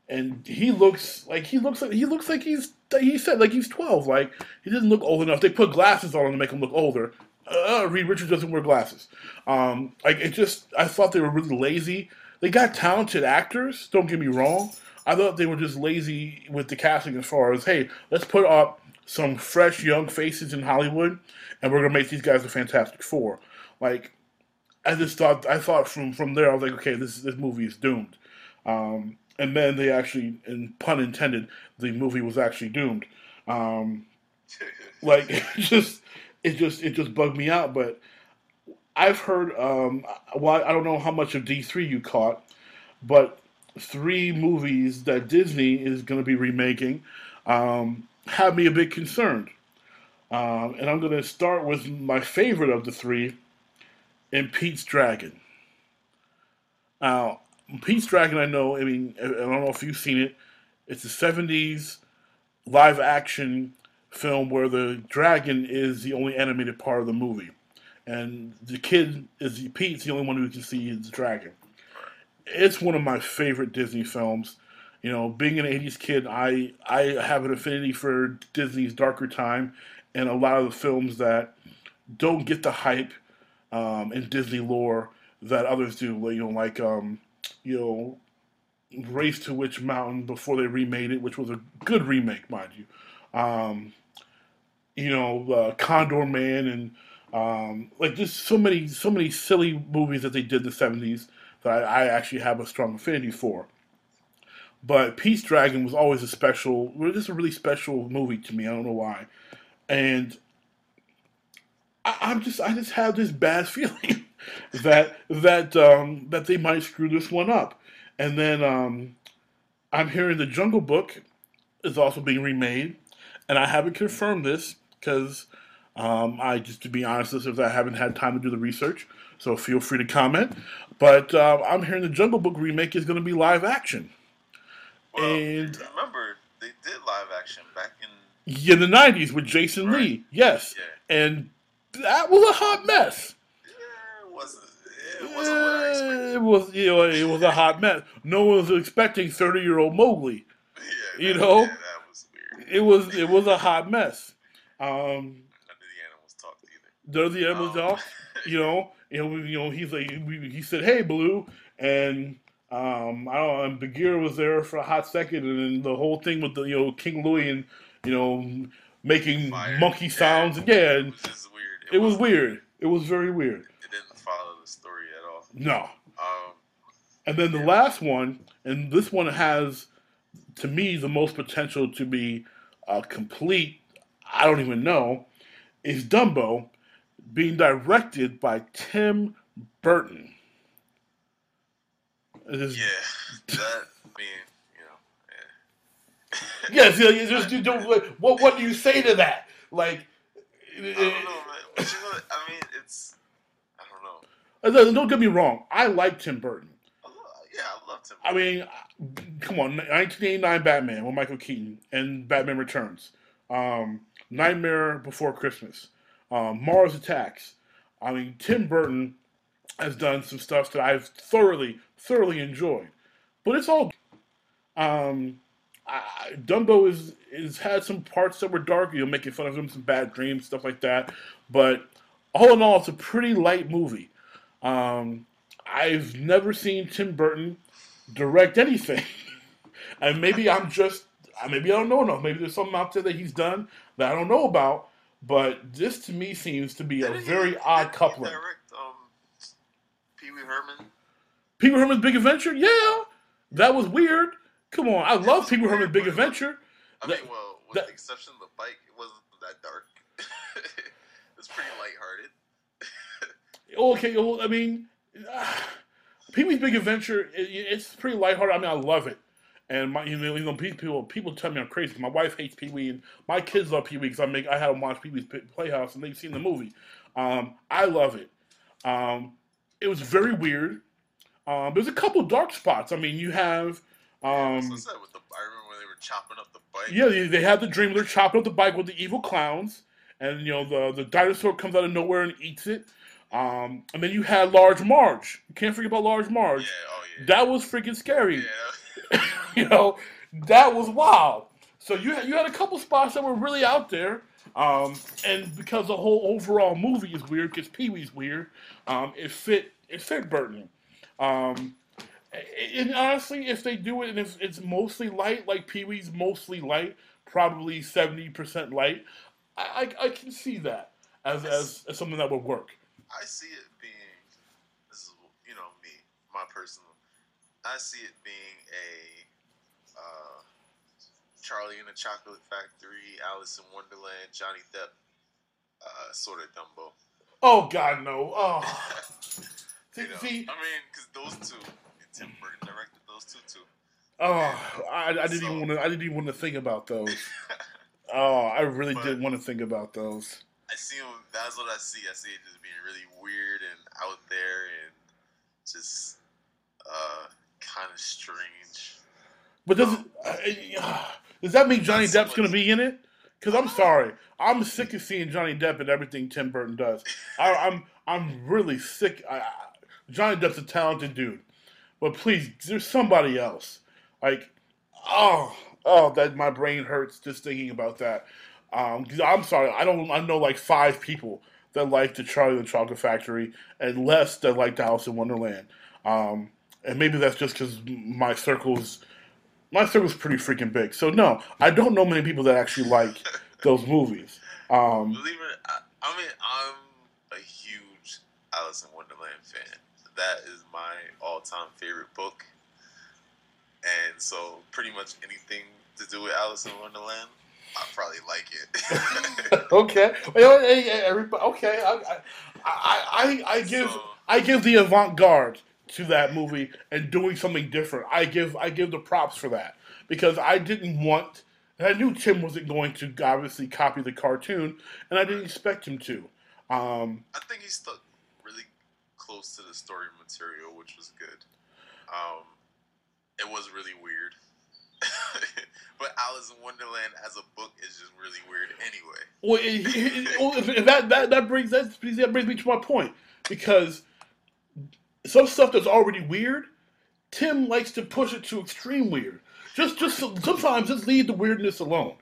and he looks like he looks like he looks like he's he said like he's twelve. Like he doesn't look old enough. They put glasses on him to make him look older. Uh, Reed Richards doesn't wear glasses. Um, like it just, I thought they were really lazy. They got talented actors. Don't get me wrong. I thought they were just lazy with the casting as far as hey, let's put up some fresh young faces in Hollywood, and we're gonna make these guys a Fantastic Four. Like I just thought I thought from from there I was like, okay, this this movie is doomed. Um, and then they actually, and pun intended, the movie was actually doomed. Um, [LAUGHS] like [LAUGHS] it just it just it just bugged me out. But I've heard, um, well, I don't know how much of D three you caught, but three movies that Disney is going to be remaking um, have me a bit concerned. Um, and I'm going to start with my favorite of the three, in Pete's Dragon. Now, Pete's Dragon, I know. I mean, I don't know if you've seen it. It's a '70s live action film where the dragon is the only animated part of the movie, and the kid is Pete's the only one who can see the dragon. It's one of my favorite Disney films. You know, being an '80s kid, I I have an affinity for Disney's darker time and a lot of the films that don't get the hype um, in Disney lore that others do. You know, like um, you know, Race to Witch Mountain before they remade it, which was a good remake, mind you. Um, you know, uh, Condorman and um, like just so many so many silly movies that they did in the seventies that I, I actually have a strong affinity for. But Pete's Dragon was always a special, just a really special movie to me. I don't know why, and I, I'm just I just have this bad [LAUGHS] feeling that that um, that they might screw this one up, and then um, I'm hearing the Jungle Book is also being remade, and I haven't confirmed this because um, I just to be honest, with you, I haven't had time to do the research. So feel free to comment. But uh, I'm hearing the Jungle Book remake is going to be live action. Well, And- remember, they did live action back in. in the '90s with Jason Right. Lee, yes, Yeah. and that was a hot mess. Yeah, it wasn't. It wasn't what It was, you know, it was a hot mess. No one was expecting 30 year old Mowgli. [LAUGHS] Yeah, You that- know? yeah, that was weird. It was, it was a hot mess. [LAUGHS] Um, None of the animals talked either. There's the Emma's Oh. off. You know, [LAUGHS] you know, you know. He's like, we, he said, "Hey, Blue," and um, I don't know. And Bagheera was there for a hot second, and then the whole thing with the you know King Louie and you know making Fire. monkey Yeah. sounds. Yeah, It was just weird. it was wasn't- weird. It was very weird. It didn't follow the story at all. No. Um, And then the last one, and this one has, to me, the most potential to be uh, complete. I don't even know, is Dumbo, being directed by Tim Burton. Is- yeah, that. I mean, you know, yeah. Yes, yeah, you just you don't. What what do you say to that? Like, I don't know, man. But you know, I mean, it's. I don't know. don't get me wrong. I like Tim Burton. Yeah, I love, yeah, I loved him. I mean, come on, 1989 Batman with Michael Keaton and Batman Returns, um, Nightmare Before Christmas, um, Mars Attacks. I mean, Tim Burton has done some stuff that I've thoroughly, thoroughly enjoyed, but it's all. Um, I, Dumbo is is had some parts that were dark, you know, making fun of him, some bad dreams, stuff like that. But all in all, it's a pretty light movie. Um, I've never seen Tim Burton direct anything, [LAUGHS] and maybe I'm just maybe I don't know enough. Maybe there's something out there that he's done that I don't know about. But this to me seems to be a Didn't he- very odd coupling. Direct, um, Pee Wee Herman. Pee Wee Herman's Big Adventure, yeah, that was weird. Come on, I love was Pee Wee Herman's Big Adventure. I mean, well, with that- the exception of the bike, it wasn't that dark. [LAUGHS] it's pretty lighthearted. Okay, well, I mean, [SIGHS] Pee Wee's Big Adventure, it, it's pretty lighthearted. I mean, I love it. And my, you know, you know, people people tell me I'm crazy. My wife hates Pee Wee, and my kids love Pee Wee because I make I had them watch Pee Wee's Playhouse, and they've seen the movie. Um, I love it. Um, it was very weird. Um, there's a couple dark spots. I mean, you have. Um, that with the? I remember when they were chopping up the bike. yeah, they, they have the dream. They're chopping up the bike with the evil clowns, and you know the the dinosaur comes out of nowhere and eats it. Um, and then you had Large Marge. You can't forget about Large Yeah. Marge. Oh yeah. That was freaking scary. yeah. [LAUGHS] you know, that was wild. So you had, you had a couple spots that were really out there. Um, and because the whole overall movie is weird, because Pee Wee's weird, um, it fit it fit Burton. Um, and honestly, if they do it and if it's mostly light, like Pee Wee's mostly light, probably seventy percent light, I, I I can see that as, as as something that would work. I see it being. This is you know me, my personal. I see it being a uh, Charlie and the Chocolate Factory, Alice in Wonderland, Johnny Depp, uh, sort of Dumbo. Oh God, no! Oh, [LAUGHS] You know, see I mean, because those two, Tim Burton directed those two too. Oh, I, I didn't So- even want to. I didn't even want to think about those. [LAUGHS] Oh, I really But- did want to think about those. I see him. That's what I see. I see it just being really weird and out there and just uh, kind of strange. But does it, uh, [SIGHS] does that mean Johnny Depp's going to be in it? Because I'm sorry, I'm sick of seeing Johnny Depp in everything Tim Burton does. I, I'm I'm really sick. I, Johnny Depp's a talented dude, but please, there's somebody else. Like, oh, oh, that my brain hurts just thinking about that. Um, I'm sorry, I don't. I know like five people that like the Charlie and the Chocolate Factory, and less that like the Alice in Wonderland. Um, and maybe that's just because my circle's my circle's pretty freaking big. So no, I don't know many people that actually like [LAUGHS] those movies. Um, Believe it, I, I mean, I'm a huge Alice in Wonderland fan. That is my all-time favorite book, and so pretty much anything to do with Alice in Wonderland, I probably like it. [LAUGHS] okay, well, hey, hey, okay, I, I, I, I, I give So- I give the avant garde to that movie and doing something different. I give I give the props for that because I didn't want. I knew Tim wasn't going to obviously copy the cartoon, and I didn't expect him to. Um, I think he stuck really close to the story material, which was good. Um, it was really weird. [LAUGHS] but Alice in Wonderland as a book is just really weird anyway. Well, it, it, well, that, that that brings that, that brings me to my point because some stuff that's already weird, Tim likes to push it to extreme weird. Just just sometimes just leave the weirdness alone.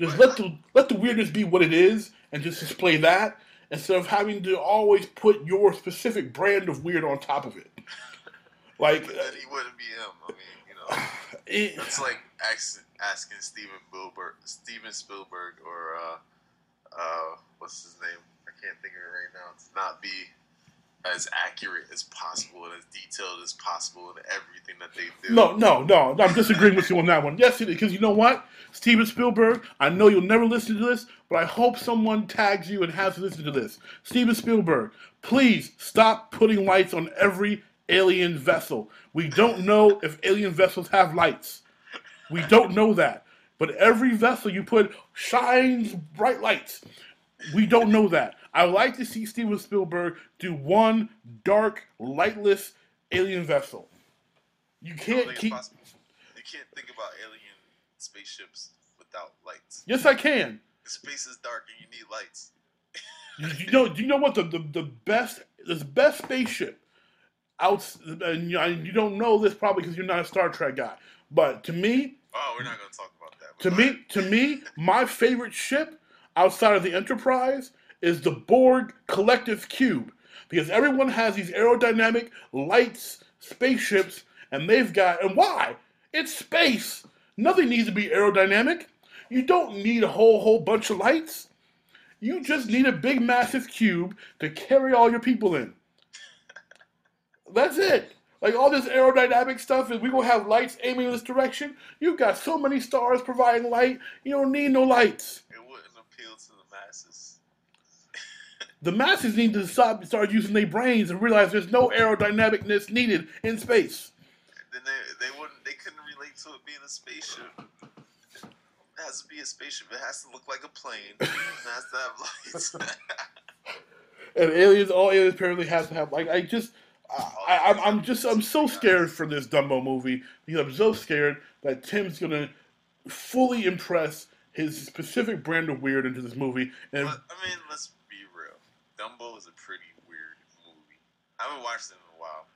Just let the let the weirdness be what it is, and just display that instead of having to always put your specific brand of weird on top of it. Like he wouldn't be him. I mean, you know, [SIGHS] it, it's like asking, asking Steven Spielberg, Steven Spielberg, or uh, uh, what's his name? I can't think of it right now. To not be as accurate as possible and as detailed as possible in everything that they do. No, no, no. I'm disagreeing with you on that one. Yes, because you know what? Steven Spielberg, I know you'll never listen to this, but I hope someone tags you and has to listen to this. Steven Spielberg, please stop putting lights on every alien vessel. We don't know if alien vessels have lights. We don't know that. But every vessel you put shines bright lights. We don't know that. I would like to see Steven Spielberg do one dark, lightless alien vessel. You can't keep. You can't think about alien spaceships without lights. Yes, I can. The space is dark and you need lights. you know? Do you know what the the, the best the best spaceship out? And you don't know this probably because you're not a Star Trek guy. But to me, oh, we're not going to talk about that. To me, to me, my favorite ship outside of the Enterprise is the Borg Collective Cube because everyone has these aerodynamic lights, spaceships, and they've got and why? It's space. Nothing needs to be aerodynamic. You don't need a whole whole bunch of lights. You just need a big massive cube to carry all your people in. That's it. Like all this aerodynamic stuff, and we gonna have lights aiming in this direction. You've got so many stars providing light. You don't need no lights. It wouldn't appeal to the masses. [LAUGHS] the masses need to stop, start using their brains and realize there's no aerodynamicness needed in space. Then they, they wouldn't. They couldn't relate to it being a spaceship. It has to be a spaceship. It has to look like a plane. It has to have lights. [LAUGHS] and aliens, all aliens apparently have to have like I just I, am I'm just I'm so scared for this Dumbo movie because I'm so scared that Tim's gonna fully impress his specific brand of weird into this movie. And I mean, let's be real. Dumbo is a pretty weird movie. I haven't watched it in a while.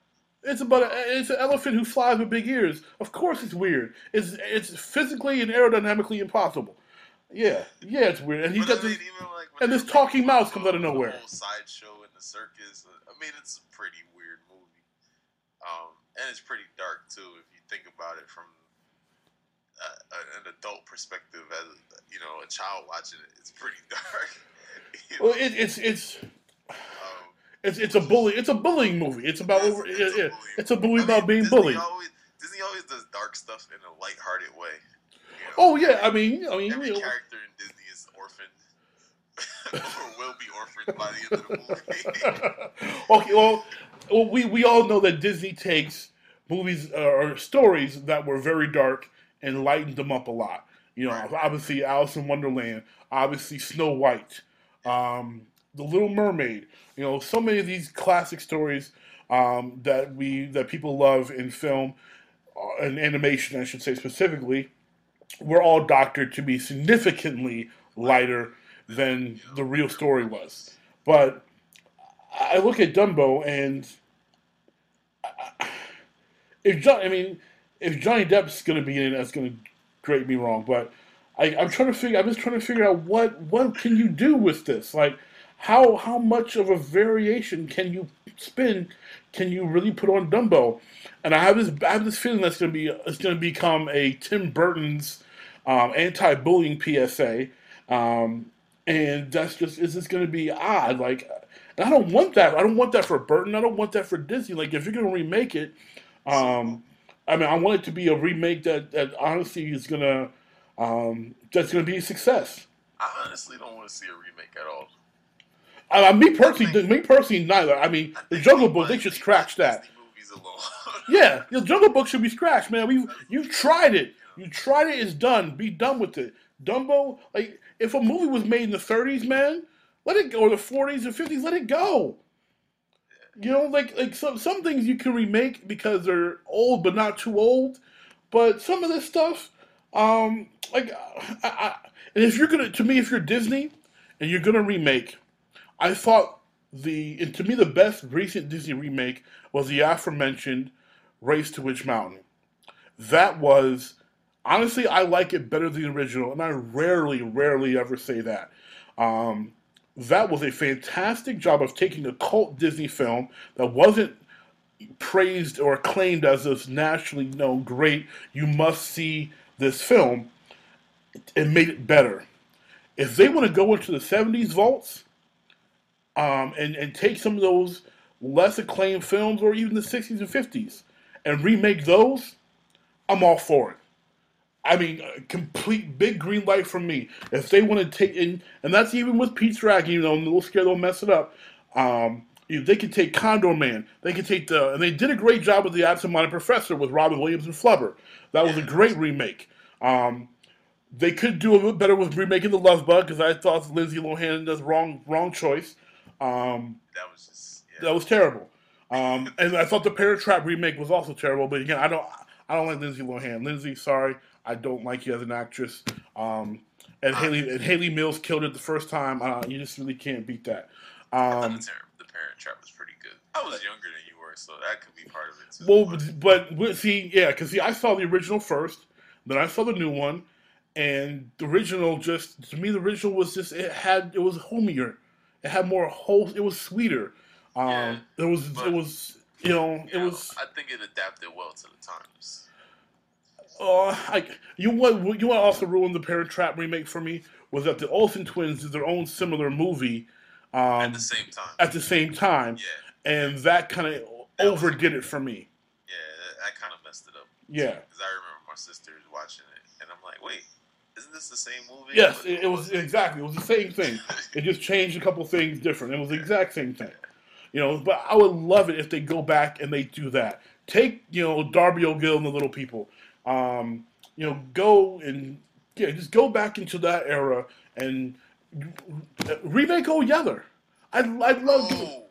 It's about a, it's an elephant who flies with big ears. Of course, it's weird. It's it's physically and aerodynamically impossible. Yeah, yeah, it's weird. And he's got this, like, and this talking mouse comes out of nowhere. The whole sideshow in the circus. I mean, it's a pretty weird movie, um, and it's pretty dark too if you think about it from uh, an adult perspective. As you know, a child watching it, it's pretty [LAUGHS] dark. well, it, it's it's. Um, it's it's a bully. It's a bullying movie. It's about it's, over. It's, it, a, it's a movie I mean, about being Disney bullied. Always, Disney always does dark stuff in a light-hearted way. You know? Oh yeah, I mean, I mean, every you know, character in Disney is orphaned [LAUGHS] or will be orphaned by the end of the movie. [LAUGHS] okay, well, well, we we all know that Disney takes movies uh, or stories that were very dark and lightened them up a lot. You know, right. obviously Alice in Wonderland, obviously Snow White, um, The Little Mermaid. You know, so many of these classic stories um, that we that people love in film uh, and animation, I should say specifically, were all doctored to be significantly lighter than the real story was. But I look at Dumbo and if John, I mean, if Johnny Depp's going to be in it, that's going to grate me wrong. But I, am trying to figure. I'm just trying to figure out what what can you do with this? Like, how how much of a variation can you spin? Can you really put on Dumbo? And I have this I have this feeling that's going to be it's going to become a Tim Burton's um, anti-bullying PSA. Um, and that's just is this going to be odd? Like, I don't want that. I don't want that for Burton. I don't want that for Disney. Like, if you're going to remake it, um, I mean, I want it to be a remake that that honestly is going to um, that's to be a success. I honestly don't want to see a remake at all. I, I me personally, think, me personally, neither. I mean, I the Jungle Book, they should scratch that. movies movies [LAUGHS] alone. Yeah, the Jungle Book should be scratched, man. We you tried it. You tried it. It's done. Be done with it. Dumbo, like if a movie was made in the 30s, man, let it go. Or the 40s or 50s, let it go. You know, like like some some things you can remake because they're old but not too old. But some of this stuff, um, like, I, I, and if you're gonna, to me, if you're Disney and you're gonna remake, I thought the, and to me, the best recent Disney remake was the aforementioned Race to Witch Mountain. That was, honestly, I like it better than the original, and I rarely, rarely ever say that. Um, that was a fantastic job of taking a cult Disney film that wasn't praised or acclaimed as this nationally known great, you must see this film, and made it better. If they want to go into the 70s vaults um, and, and take some of those less acclaimed films or even the 60s and 50s and remake those, I'm all for it. I mean, a complete big green light from me. If they want to take in, and that's even with Pete Dragon, you know, I'm a little scared they'll mess it up. Um, you- they could take Condorman. They could take the, and they did a great job with the Absent-Minded Professor with Robin Williams and Flubber. That was a great remake. Um, they could do a little better with remaking the Love Bug because I thought Lindsay Lohan does wrong, wrong choice. Um, that was just yeah. that was terrible. Um, and I thought the Parent Trap remake was also terrible. But again, I don't, I don't like Lindsay Lohan. Lindsay, sorry, I don't like you as an actress. Um, and Haley, and Hayley Mills killed it the first time. Uh, you just really can't beat that. Um, the, the Parent Trap was pretty good. I was younger than you were, so that could be part of it too. well, but- but, but see, yeah, because see, I saw the original first, then I saw the new one, and the original just to me, the original was just it had it was homier, it had more whole, it was sweeter. Um, Yeah, it was but- it was you know you it know, was. I think it adapted well to the times. I, you want you want to also ruin the Parent Trap remake for me was that the Olsen twins did their own similar movie um, At the same time, at the same time, yeah, and that kind of was- overdid it for me. yeah, that, that kind of messed it up. Yeah. because I remember my sisters watching it, and I'm like, wait, isn't this the same movie? Yes, it, it was exactly. It was the same thing. [LAUGHS] It just changed a couple things different. It was the exact same thing. You know, but I would love it if they go back and they do that. Take you know Darby O'Gill and the Little People. Um, you know, go and yeah, just go back into that era and remake Old Yeller. I I love No,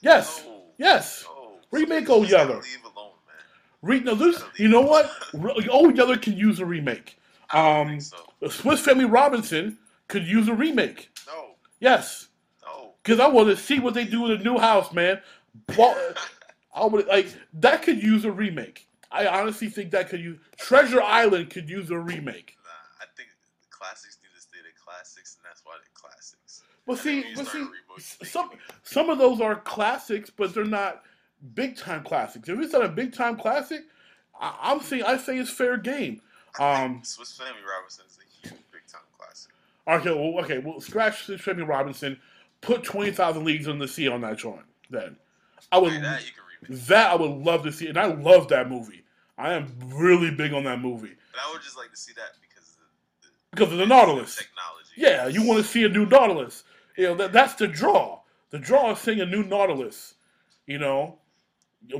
yes, no, yes. no. Remake Just Old Yeller. Leave alone, man. Re, no, this, you know what? Old Yeller can use a remake. Um, so. the Swiss Family Robinson could use a remake. No, Yes. no. Because I want to see what they do in the new house, man. [LAUGHS] I would like that could use a remake. I honestly think that could use Treasure Island could use a remake. Nah, I think the classics need to stay the classics, and that's why they're classics. But see, but see, some some of those are classics, but they're not big time classics. If it's not a big time classic, I, I'm saying I say it's fair game. Um, Swiss Family Robinson is a huge big time classic. okay, well, okay, well, scratch Swiss Family Robinson, put twenty thousand leagues on the sea on that joint. Then I would Hey, that you can. That I would love to see, and I love that movie. I am really big on that movie But I would just like to see that because of the, the because of the Nautilus. technology. Yeah, you want to see a new Nautilus. You know that that's the draw. The draw is seeing a new Nautilus. You know,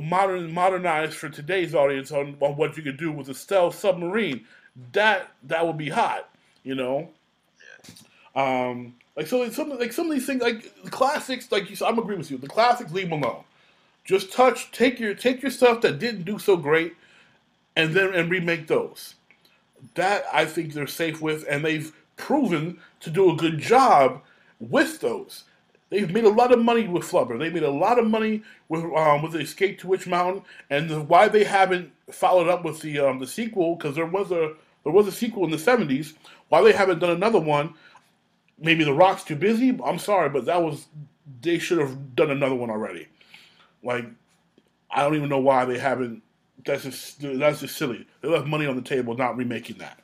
modern modernized for today's audience on, on what you could do with a stealth submarine. That that would be hot. You know. Um, like so, some like some of these things, like the classics, like you said, I'm agree with you. The classics, leave them alone. Just touch, take your take your stuff that didn't do so great, and then and remake those. That I think they're safe with, and they've proven to do a good job with those. They've made a lot of money with Flubber. They made a lot of money with um, with Escape to Witch Mountain, and the, why they haven't followed up with the um, the sequel because there was a there was a sequel in the '70s. Why they haven't done another one? Maybe The Rock's too busy. I'm sorry, but that was they should have done another one already. Like I don't even know why they haven't. That's just that's just silly. They left money on the table not remaking that.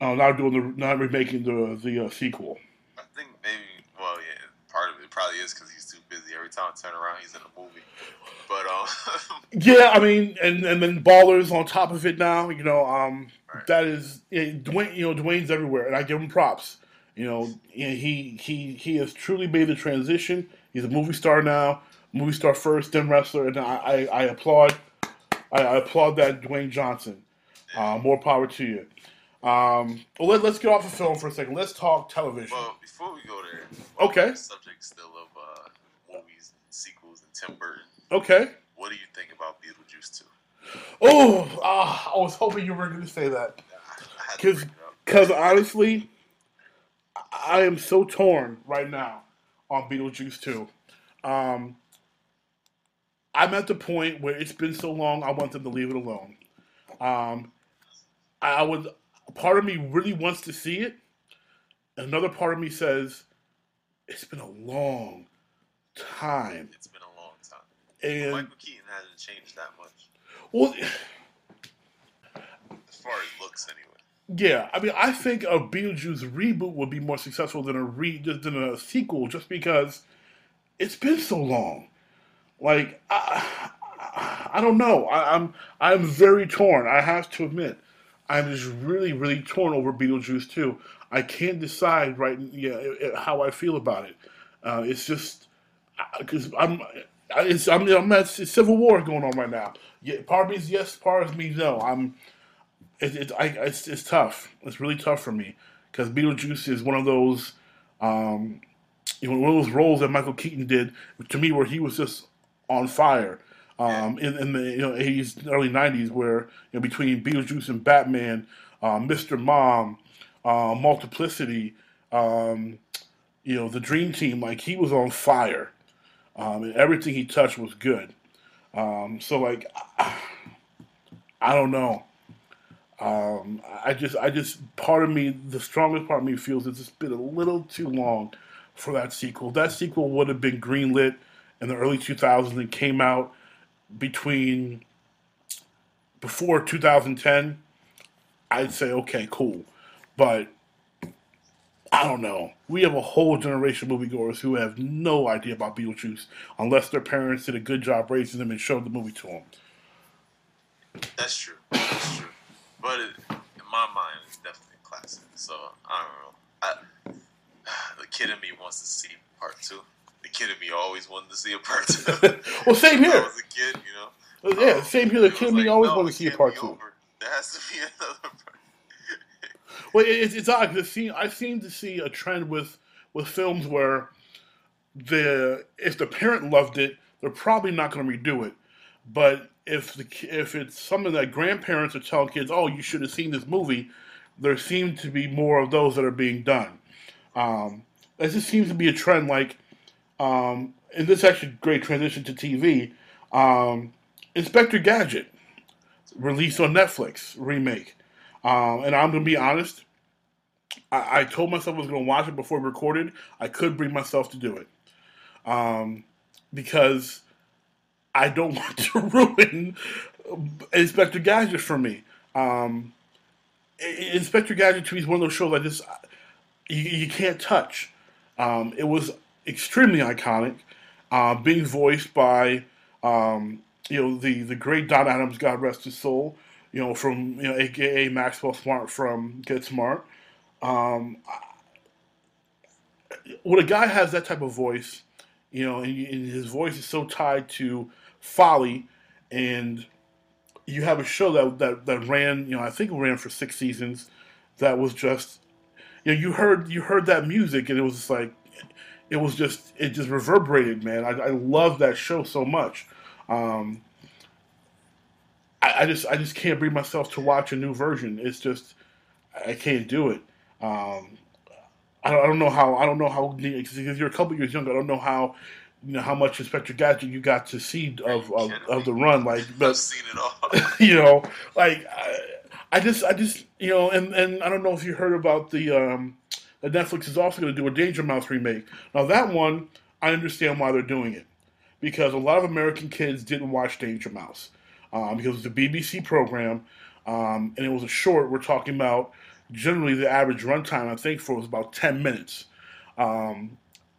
Uh, not doing the not remaking the the uh, sequel. I think maybe. Well, yeah, part of it probably is because he's too busy. Every time I turn around, he's in a movie. But um, [LAUGHS] Yeah, I mean, and and then Ballers on top of it now. You know, um, Right. that is yeah, Dwayne. You know, Dwayne's everywhere, and I give him props. You know, he he he has truly made the transition. He's a movie star now. movie star first, then wrestler, and I, I, I applaud, I, I applaud that Dwayne Johnson. Uh, more power to you. Um, well, let, us get off the film for a second. Let's talk television. Well, before we go there, okay. The subject still of uh, movies, sequels, and Tim Burton. Okay. What do you think about Beetlejuice 2? Oh, uh, I was hoping you were going to say that. Because, because honestly, I am so torn right now on Beetlejuice 2. Um, I'm at the point where it's been so long, I want them to leave it alone. Um, I would. Part of me really wants to see it. Another part of me says, "It's been a long time." It's been a long time. And Michael Keaton hasn't changed that much. Well, as far as looks, anyway. Yeah, I mean, I think a Beetlejuice reboot would be more successful than a re than a sequel, just because it's been so long. Like, I, I, don't know. I, I'm I'm very torn. I have to admit, I'm just really really torn over Beetlejuice 2. I can't decide right yeah how I feel about it. Uh, it's just because I'm it's I'm, I'm at civil war going on right now. Yeah, part of me is yes, part of me no. I'm it, it, I, it's, it's tough. It's really tough for me because Beetlejuice is one of those, um, you know, one of those roles that Michael Keaton did to me, where he was just on fire. Um, in, in the you know 80s, early 90s, where you know between Beetlejuice and Batman, uh, Mr. Mom, uh, Multiplicity, um, you know the Dream Team, like he was on fire, um, and everything he touched was good. Um, so like, [SIGHS] I don't know. Um, I just, I just, part of me, the strongest part of me feels it's just been a little too long for that sequel. That sequel would have been greenlit in the early 2000s and came out between before 2010. I'd say okay, cool, but I don't know. We have a whole generation of moviegoers who have no idea about Beetlejuice unless their parents did a good job raising them and showed the movie to them. That's true. That's true. But it, in my mind, it's definitely a classic. So I don't know. I, [SIGHS] the kid in me wants to see part two. The kid in me always wanted to see a part two. [LAUGHS] well, same here. I was a kid, you know. Yeah, um, same here. The kid in me like, always no, wanted to see a part two. Over. [LAUGHS] There has to be another part. [LAUGHS] well, it's, it's odd because I seem to see a trend with with films where the if the parent loved it, they're probably not going to redo it. But if the if it's something that grandparents are telling kids, oh, you should have seen this movie, there seem to be more of those that are being done. Um, it just seems to be a trend. Like, um, and this actually great transition to TV. Um, Inspector Gadget released on Netflix remake, um, and I'm gonna be honest. I, I told myself I was gonna watch it before we recorded. I could bring myself to do it um, because I don't [LAUGHS] want to ruin Inspector Gadget for me. Um, Inspector Gadget to me is one of those shows I just you, you can't touch. Um, it was extremely iconic, uh, being voiced by um, you know the the great Don Adams, God rest his soul. You know from you know AKA Maxwell Smart from Get Smart. Um, when a guy has that type of voice, you know, and, and his voice is so tied to folly, and you have a show that, that that ran, you know, I think it ran for six seasons. That was just, you know, you heard you heard that music, and it was just like, it was just it just reverberated, man. I, I love that show so much. Um, I, I, just I just can't bring myself to watch a new version. It's just I can't do it. Um, I, don't, I don't know how I don't know how because you're a couple years younger. I don't know how you know how much Inspector Gadget you got to see of of, of the run, like [LAUGHS] but I've seen it all. [LAUGHS] you know, like I, I, just I just you know, and and I don't know if you heard about the um, that Netflix is also going to do a Danger Mouse remake. Now that one, I understand why they're doing it because a lot of American kids didn't watch Danger Mouse um, because it's a BBC program um, and it was a short. We're talking about generally the average runtime I think for was about ten minutes. Um,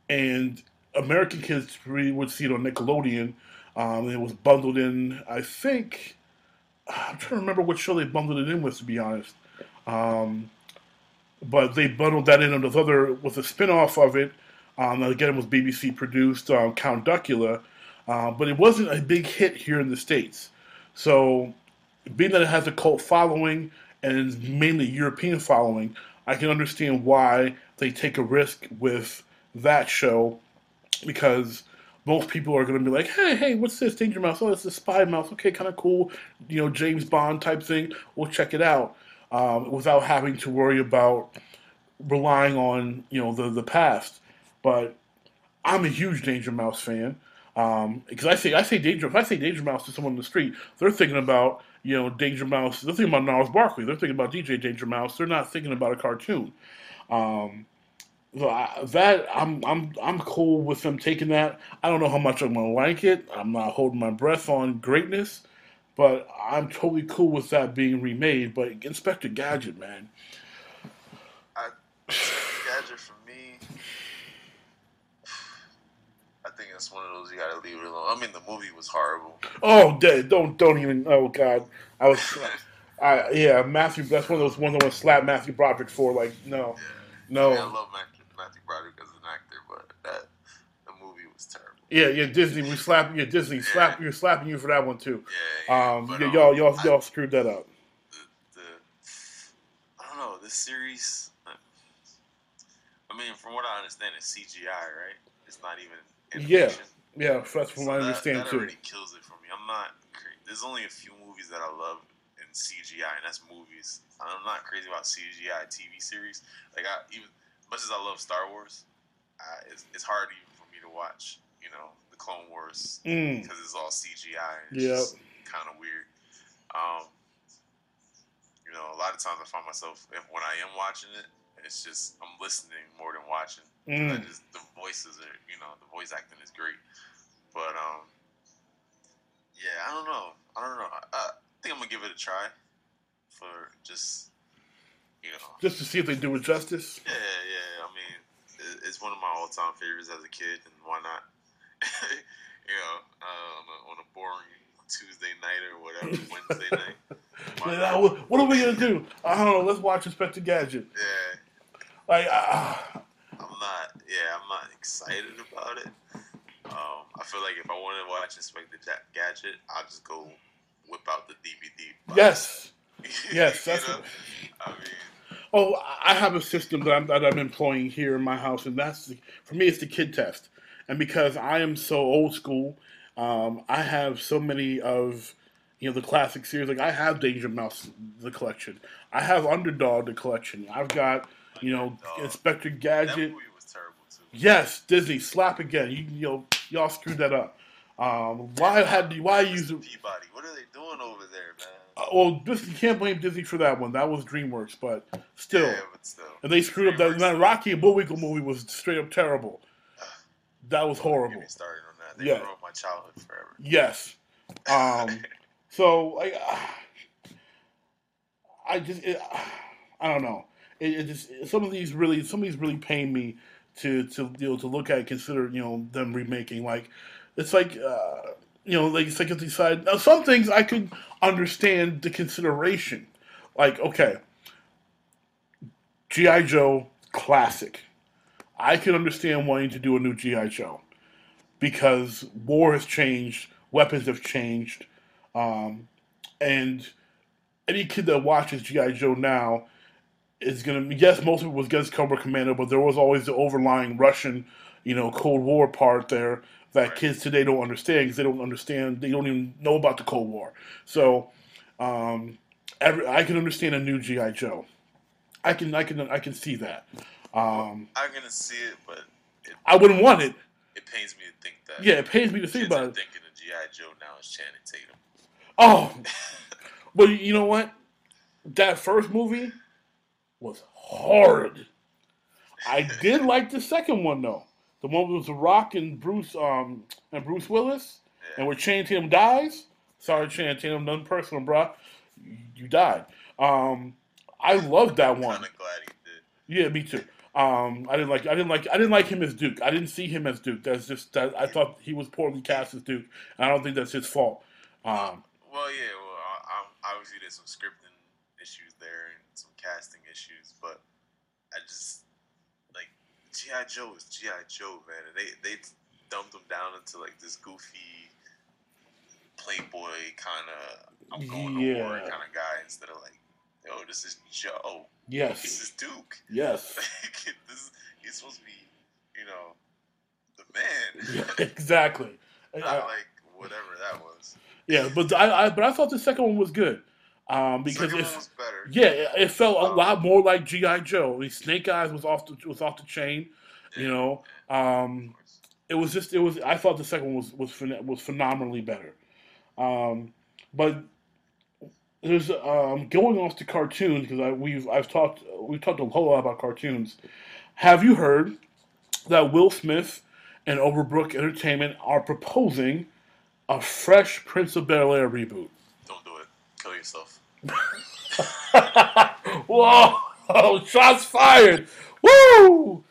and American kids really would see it on Nickelodeon. Um, it was bundled in, I think. [SIGHS] I'm trying to remember what show they bundled it in with, to be honest. Um, but they bundled that in with other with a spinoff of it. Um, again, it was BBC produced um, Count Duckula, uh, but it wasn't a big hit here in the states. So, being that it has a cult following and mainly European following, I can understand why they take a risk with that show because most people are going to be like, hey, hey, what's this? Danger Mouse. Oh, it's a spy mouse. Okay, kind of cool. You know, James Bond type thing. We'll check it out um, without having to worry about relying on, you know, the, the past. But I'm a huge Danger Mouse fan. Because um, I say I say Danger if I say Danger Mouse to someone in the street, they're thinking about you know Danger Mouse. They're thinking about Gnarls Barkley. They're thinking about DJ Danger Mouse. They're not thinking about a cartoon. Um, so I, that I'm I'm I'm cool with them taking that. I don't know how much I'm gonna like it. I'm not holding my breath on greatness, but I'm totally cool with that being remade. But Inspector Gadget, man. I, [SIGHS] Gadget for me, [SIGHS] I think it's one of those you gotta leave it alone. I mean, the movie was horrible. Oh, don't don't even. Oh God, I was. [LAUGHS] I, yeah, Matthew. That's one of those ones I want to slap Matthew Broderick for. Like, no, Yeah. no. Mean, I love Matthew, Matthew Broderick as an actor, but that the movie was terrible. Yeah, yeah, Disney. We slap. Yeah, Disney. Slap. You're slapping you for that one too. Yeah, yeah, Um, but, yeah, um, y'all, y'all, I- y'all screwed that up. the, the I don't know this series. I mean, from what I understand, it's CGI, right? It's not even Yeah, animation. Yeah, that's from what I So that- understand that too. already kills it for me. I'm not. cra- There's only a few movies that I love in CGI, and that's movies. I'm not crazy about CGI TV series. Like I even as much as I love Star Wars, I, it's, it's hard even for me to watch. You know, the Clone Wars Mm, because it's all CGI. And it's Yep. just kind of weird. Um, you know, a lot of times I find myself if when I am watching it, it's just I'm listening more than watching. Mm. just the voices are, you know, the voice acting is great. But um, yeah, I don't know. I don't know. I, I think I'm gonna give it a try for just, you know, Just to see if they do it justice. yeah, yeah. I mean, it's one of my all-time favorites as a kid, and why not? [LAUGHS] you know, uh, on, a, on a boring Tuesday night or whatever, Wednesday night. Why [LAUGHS] Like, not? ah, what, are we gonna do? I don't know. Let's watch Inspector Gadget. Yeah, Like, ah, I'm not. Yeah, I'm not excited about it. Um, I feel like if I wanted to watch Inspector Gadget, I'll just go whip out the DVD. yes. [LAUGHS] Yes, You that's know? what- I mean, Oh, I have a system that I'm, that I'm employing here in my house, and that's the, for me. It's the kid test, and because I am so old school, um, I have so many of you know the classic series. Like I have Danger Mouse the collection, I have Underdog the collection. I've got you know Underdog. Inspector that Gadget. movie was terrible too. Yes, Disney slap again. You you know y'all screwed that up. Um, why had why use? Peabody? What are they doing over there, man? Uh, well, you can't blame Disney for that one. That was DreamWorks, but still. Yeah, but still. And they screwed up that, that Rocky and Bullwinkle movie was straight up terrible. That was Get horrible. me started on that. They Yeah. ruined my childhood forever. Yes. Um. [LAUGHS] so like, I just it, I don't know. It, it just some of these really some of these really pain me to to you know to look at consider you know them remaking like it's like uh, you know like it's like decide now some things I could understand the consideration like okay GI Joe classic I can understand wanting to do a new GI Joe because war has changed, weapons have changed, um, and any kid that watches GI Joe now is gonna. Yes, most of it was against Cobra Commander, but there was always the overlying Russian, you know, Cold War part there that kids today don't understand because they don't understand. They don't even know about the Cold War. So, um, every, I can understand a new GI Joe. I can, I can, I can see that. Um, I'm gonna see it, but it, I wouldn't want it. it pains me to think that. Yeah, it pains me to think about it. thinking of GI Joe now is Channing Tatum. Oh, [LAUGHS] but you know what? That first movie was horrid. I did [LAUGHS] like the second one though. The one with The Rock and Bruce, um, and Bruce Willis, and where Channing Tatum dies. Sorry, Channing Tatum, nothing personal, bro. You died. Um, I loved that one. Kind of glad he did. Yeah, me too. Um, I didn't like. I didn't like. I didn't like him as Duke. I didn't see him as Duke. That's just. That, I thought he was poorly cast as Duke. I don't think that's his fault. Um, Well, yeah. Well, I, I'm, obviously there's some scripting issues there and some casting issues, but I just like GI Joe is GI Joe, man. They they dumped him down into like this goofy playboy kind of I'm going to war kind of guy instead of like, yo, this is Joe. This Yes. is Duke. Yes. [LAUGHS] this is, he's supposed to be, you know, the man. [LAUGHS] exactly. Not I- like whatever that was. yeah, but I, I but I thought the second one was good. Um, because it, one was better. yeah, it, it felt a Um, lot more like GI Joe. The Snake Eyes was off the was off the chain. You know, um, it was just it was. I thought the second one was was was phenomenally better. Um, but there's um, going off to cartoons because we've I've talked we've talked a whole lot about cartoons. Have you heard that Will Smith and Overbrook Entertainment are proposing a Fresh Prince of Bel Air reboot? Don't do it. Kill yourself. [LAUGHS] Whoa! [LAUGHS] Shots fired! Woo!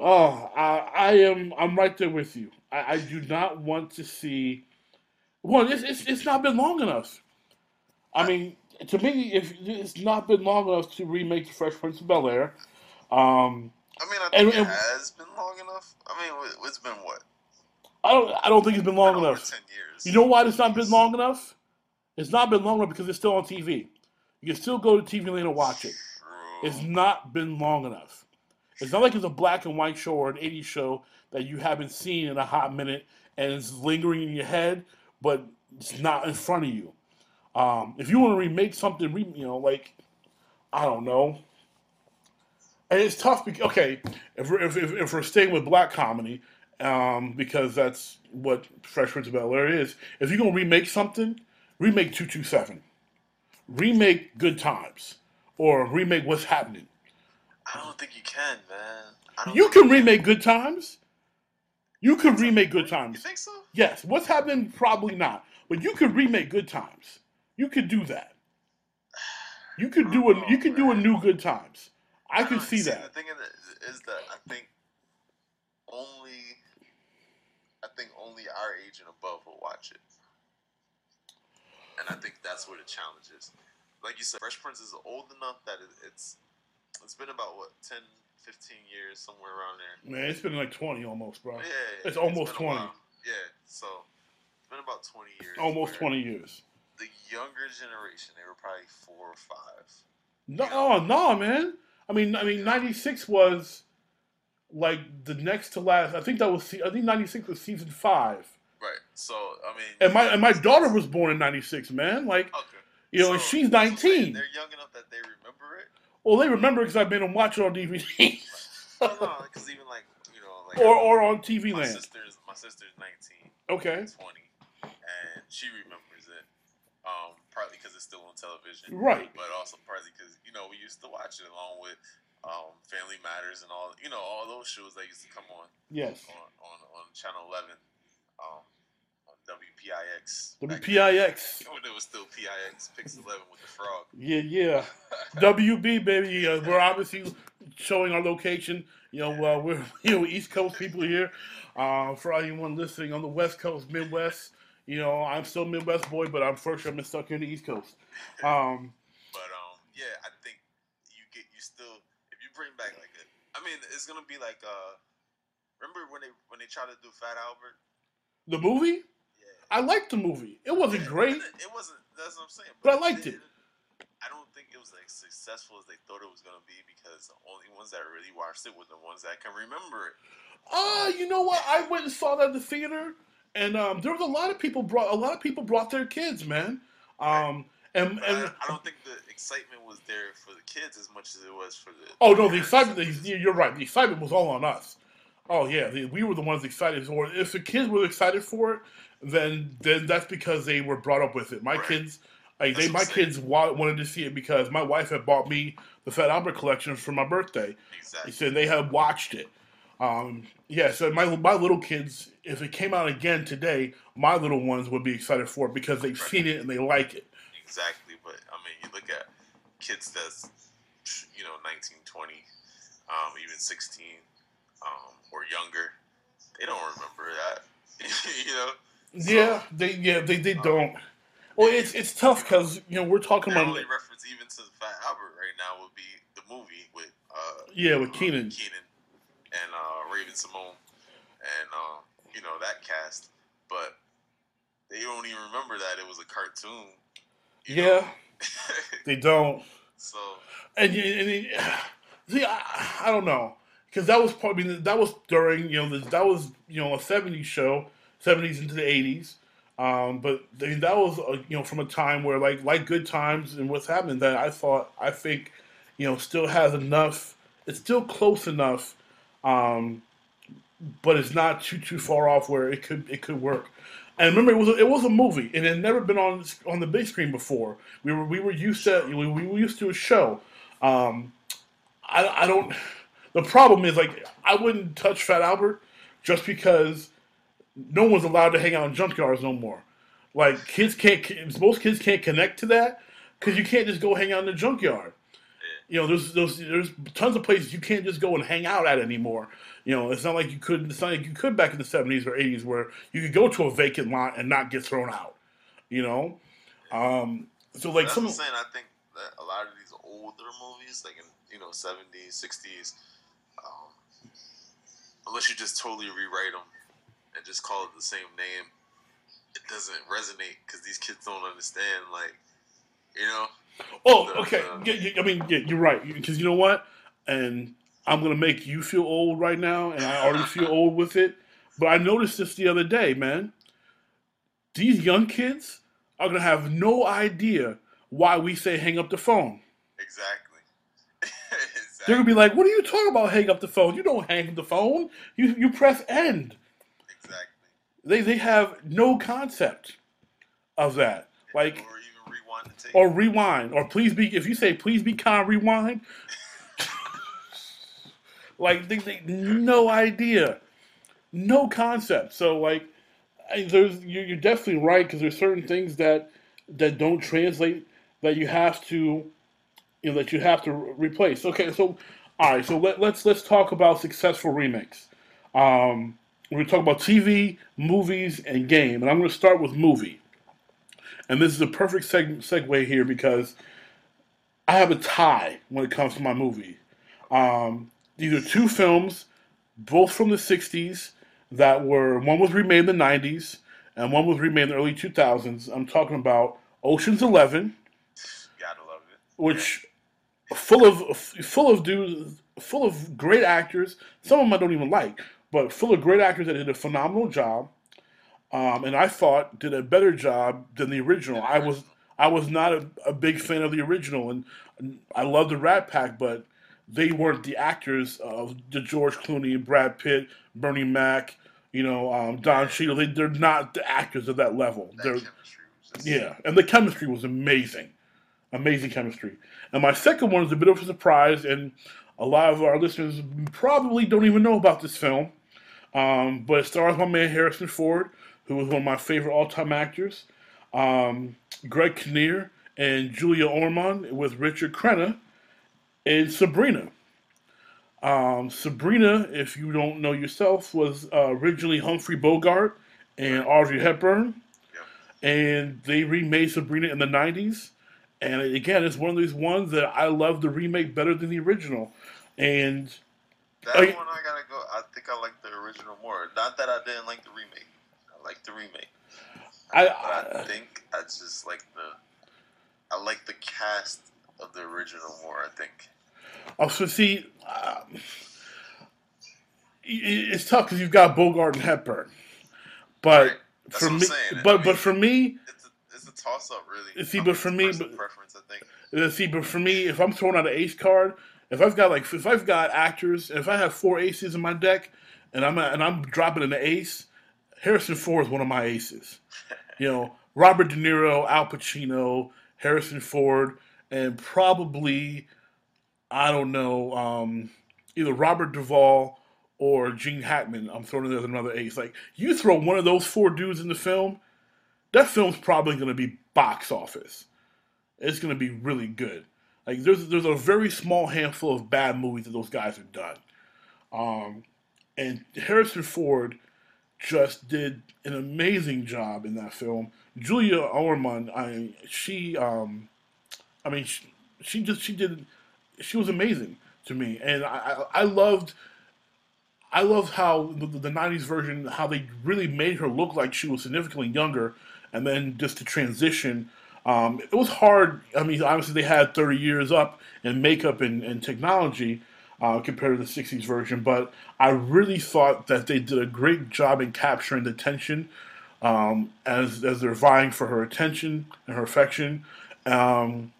Oh, I, I am. I'm right there with you. I, I do not want to see. Well, it's, it's it's not been long enough. I mean, to me, if it's not been long enough to remake the Fresh Prince of Bel Air, um, I mean, I think and- it has been long enough. I mean, it- it's been what? I don't. I don't think it's been long Been enough. ten years. You know why it's not been long enough? It's not been long enough because it's still on TV. You can still go to TV Land and watch it. True. It's not been long enough. It's not like it's a black and white show or an 80s show that you haven't seen in a hot minute and it's lingering in your head, but it's not in front of you. Um, if you want to remake something, you know, like I don't know, and it's tough. Because, okay, if we're, if, if, if we're staying with black comedy, um, because that's what Fresh Prince of Bel Air is. If you're gonna remake something, remake two two seven, remake Good Times, or remake What's Happening. I don't think you can, man. You can remake Good Times. You could remake Good Times. You think so? Yes. What's happening? Probably not. But you could remake Good Times. You could do that. You could do a you could do a oh, new Good Times. I could don't- see The that. thing is, is that I think only, I think only our age and above will watch it, and I think that's where the challenge is. Like you said, Fresh Prince is old enough that it, it's it's been about what 10, 15 years somewhere around there. Man, it's been like twenty almost, bro. Yeah, It's almost 20. while. Yeah, so it's been about twenty years. Almost twenty years. The younger generation, they were probably four or five. No, oh, no, man. I mean, I mean, ninety six was like the next to last. I think that was. I think ninety six was season five. Right. So I mean, And my and my daughter was born in ninety six, man. Like Okay. you know, and she's that's what I'm saying. nineteen. They're young enough that they remember it. Well, they remember because I've been and watch it on DVD [LAUGHS] No, no, because even like you know, like or or on TV my Land. sister's my sister's 19, Okay, 20, and she remembers it. Um, partly because it's still on television, right. but also partly because you know we used to watch it along with um, Family Matters and all you know all those shows that used to come on Yes. on on, on Channel 11, um, on WPIX. WPIX. [LAUGHS] When it was still PIX, Pix 11 with the frog. Yeah, yeah. [LAUGHS] WB baby. Uh, we're obviously showing our location. You know, uh, we're [LAUGHS] you know East Coast people here. Uh, for anyone listening on the West Coast, Midwest, you know, I'm still Midwest boy, but I'm first. I'm stuck here in the East Coast. Um, But um, yeah, I think you get you still if you bring back like a, I mean, it's gonna be like uh, remember when they when they tried to do Fat Albert? the movie, Yeah, I liked the movie. It wasn't great. It, it wasn't. That's what I'm saying. But I liked it. didn't- I don't think it was like successful as they thought it was gonna be because the only ones that really watched it were the ones that can remember it. Ah, you know what? I went and saw that at the theater, and um, there was a lot of people brought a lot of people brought their kids, man. Um, and and I, I don't think the excitement was there for the kids as much as it was for the. oh no, the excitement. You're right. The excitement was all on us. Oh yeah, the, we were the ones excited. Or if the kids were excited for it, then then that's because they were brought up with it. My Right. kids. Like That's they, my kids wa- wanted to see it because my wife had bought me the Fat Albert collection for my birthday. Exactly. He said they had watched it. Um, yeah, so my my little kids, if it came out again today, my little ones would be excited for it because they've seen it and they like it. Exactly, but I mean, you look at kids that's you know 19, 20, um, even 16, um, or younger. They don't remember that, [LAUGHS] you know. Yeah, they yeah they, they don't. Well, it's it's tough because you know we're talking about only reference even to the Fat Albert right now would be the movie with uh, yeah with um, Kenan. Kenan and uh, Raven Simone, and uh, you know that cast. But they don't even remember that it was a cartoon. Yeah, [LAUGHS] they don't. so And, you- and, [SIGHS] see, I, I don't know because that was probably that was during you know the, that was you know a '70s show, '70s into the '80s. Um, but I mean, that was uh, you know from a time where like like Good Times and what's happening that I thought I think you know still has enough. It's still close enough, um, but it's not too too far off where it could it could work. And remember, it was a, it was a movie, it had never been on on the big screen before. We were we were used to we, we were used to a show. Um, I, I don't. The problem is like I wouldn't touch Fat Albert just because no one's allowed to hang out in junkyards no more. Like kids can't, most kids can't connect to that because you can't just go hang out in the junkyard. You know, there's there's there's tons of places you can't just go and hang out at anymore. You know, it's not like you could. It's not like you could back in the '70s or '80s where you could go to a vacant lot and not get thrown out. You know, um, so like that's some I'm saying. I think that a lot of these older movies, like in you know 70s, 60s, um, unless you just totally rewrite them and just call it the same name, it doesn't resonate because these kids don't understand. Like, you know, Oh, okay. Yeah, I mean, yeah, you're right. Because you know what? And I'm gonna make you feel old right now, and I already feel [LAUGHS] old with it. But I noticed this the other day, man. These young kids are gonna have no idea why we say hang up the phone. [LAUGHS] exactly. They're gonna be like, "What are you talking about? Hang up the phone? You don't hang up the phone. You you press end." Exactly. They they have no concept of that. Like rewind the tape. or rewind or please be if you say please be kind rewind [LAUGHS] like they, they no idea. No concept. So like there's you're, definitely right because there's certain things that that don't translate that you have to you know that you have to replace. Okay so all right so let, let's let's talk about successful remakes. Um we're talking about tv movies and game and i'm going to start with movie and this is a perfect seg- segue here because I have a tie when it comes to my movie. Um, these are two films, both from the 60s, that were, one was remade in the 90s, and one was remade in the early 2000s. I'm talking about Ocean's Eleven, Gotta love it. which full of full of dudes, full of great actors. Some of them I don't even like, but full of great actors that did a phenomenal job. Um, and I thought did a better job than the original. I was I was not a, a big fan of the original, and, and I love the Rat Pack, but they weren't the actors of the George Clooney, Brad Pitt, Bernie Mac, you know, um, Don Cheadle. They, they're not the actors of that level. That They're yeah, and the chemistry was amazing, amazing chemistry. And my second one is a bit of a surprise, and a lot of our listeners probably don't even know about this film. Um, but it stars my man Harrison Ford, who was one of my favorite all-time actors. Um, Greg Kinnear and Julia Ormond with Richard Crenna in Sabrina. Um, Sabrina, if you don't know yourself, was uh, originally Humphrey Bogart and Audrey Hepburn Yeah. and they remade Sabrina in the '90s. And again, it's one of these ones that I love the remake better than the original. And That Oh, yeah. one I gotta go. I think I like the original more. Not that I didn't like the remake. Like the remake. I, I I think I just like the. I like the cast of the original more. I think. also see, um, it's tough because you've got Bogart and Hepburn, but Right. For me, but I but for me, It's a, it's a toss up, really. See, I but mean, for me, but- preference, I think. Uh, See, but for me, if I'm throwing out an ace card, if I've got like if I've got actors, if I have four aces in my deck, and I'm and I'm dropping an ace, Harrison Ford is one of my aces. You know, Robert De Niro, Al Pacino, Harrison Ford, and probably I don't know, um, either Robert Duvall or Gene Hackman. I'm throwing in as another ace. Like you throw one of those four dudes in the film, that film's probably going to be box office it's going to be really good. Like there's there's a very small handful of bad movies that those guys have done, um, and Harrison Ford just did an amazing job in that film. Julia Ormond, I she um, I mean she, she just she did she was amazing to me, and I I, I loved. I loved how the, the '90s version, how they really made her look like she was significantly younger, and then just to transition. Um, it was hard. I mean, obviously they had 30 years up in makeup and, and technology uh, compared to the 60s version, but I really thought that they did a great job in capturing the tension um, as as they're vying for her attention and her affection. Um,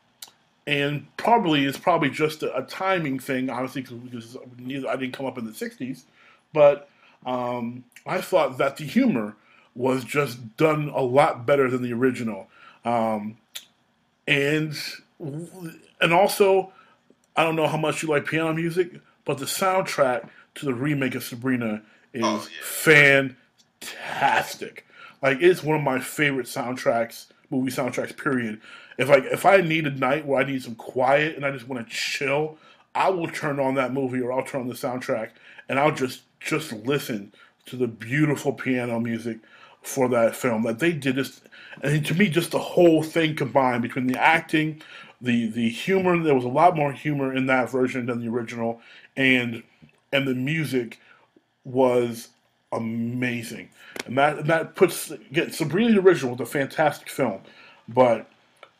and probably it's probably just a, a timing thing, honestly, because I didn't come up in the '60s. But um, I thought that the humor was just done a lot better than the original, um, and and also I don't know how much you like piano music, but the soundtrack to the remake of Sabrina is oh, yeah. fantastic. Like it's one of my favorite soundtracks, movie soundtracks. Period. If like if I need a night where I need some quiet and I just want to chill, I will turn on that movie or I'll turn on the soundtrack and I'll just just listen to the beautiful piano music for that film. That they did this, and to me, just the whole thing combined between the acting, the the humor. There was a lot more humor in that version than the original, and and the music was amazing. And that and that puts get Sabrina the original was a fantastic film, but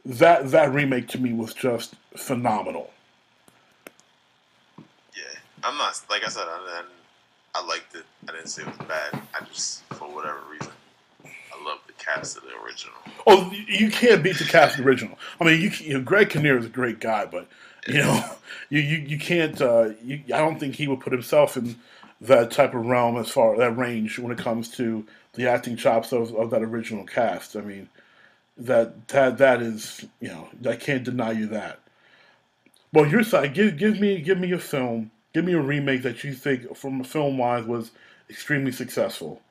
that that remake to me was just phenomenal. Yeah, I'm not like I said. I, I liked it. I didn't say it was bad. I just for whatever reason. Cast of the original. Oh, you can't beat the cast of the original. I mean, you, you know, Greg Kinnear is a great guy, but you know, [LAUGHS] you you, you can't. Uh, you, I don't think he would put himself in that type of realm as far that range when it comes to the acting chops of, of that original cast. I mean, that that that is you know I can't deny you that. Well, your side, give give me give me a film, give me a remake that you think from a film wise was extremely successful.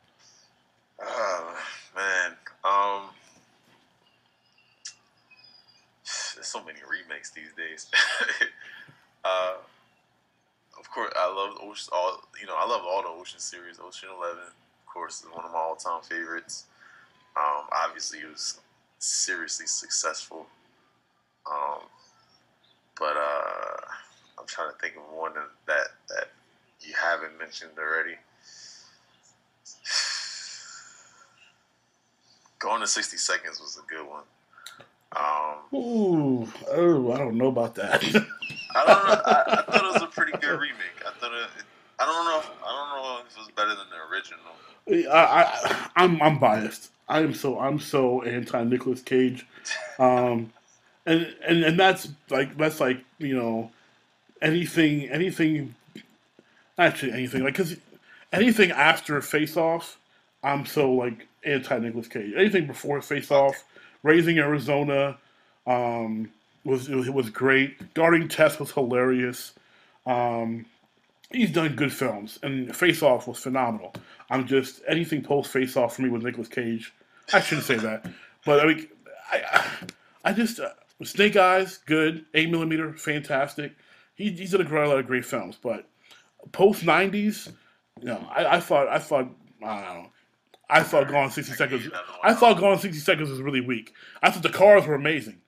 Oh man, um, so many remakes these days. [LAUGHS] uh, of course, I love Ocean. All you know, I love all the Ocean series. Ocean Eleven, of course, is one of my all-time favorites. Um, obviously, it was seriously successful. Um, but uh, I'm trying to think of one that that you haven't mentioned already. [SIGHS] Going to 60 Seconds was a good one. Um, Ooh, oh, I don't know about that. I don't know. I, I, thought it was a pretty good [LAUGHS] remake. I thought it. I don't know. If, I don't know if it was better than the original. I, I I'm I'm biased. I am so I'm so anti Nicolas Cage, um, and and and that's like that's like you know anything anything actually anything like because anything after Face Off, I'm so like anti Nicolas Cage. Anything before Face Off, Raising Arizona, um, was it was great. Guarding Tess was hilarious. Um, he's done good films, and Face Off was phenomenal. I'm just anything post Face Off for me with Nicolas Cage. I shouldn't say that, [LAUGHS] but I mean, I, I just uh, Snake Eyes, good. Eight millimeter, fantastic. He, he's done a lot of great films, but post '90s, you know, I, I thought I thought I don't know. I thought Gone 60 Seconds. I thought Gone 60 Seconds was really weak. I thought the cars were amazing.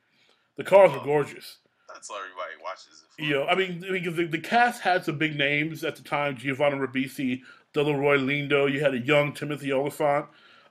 The cars were gorgeous. That's all everybody watches. You know, I mean, I mean the, the cast had some big names at the time: Giovanni Ribisi, Delroy Lindo. You had a young Timothy Olyphant.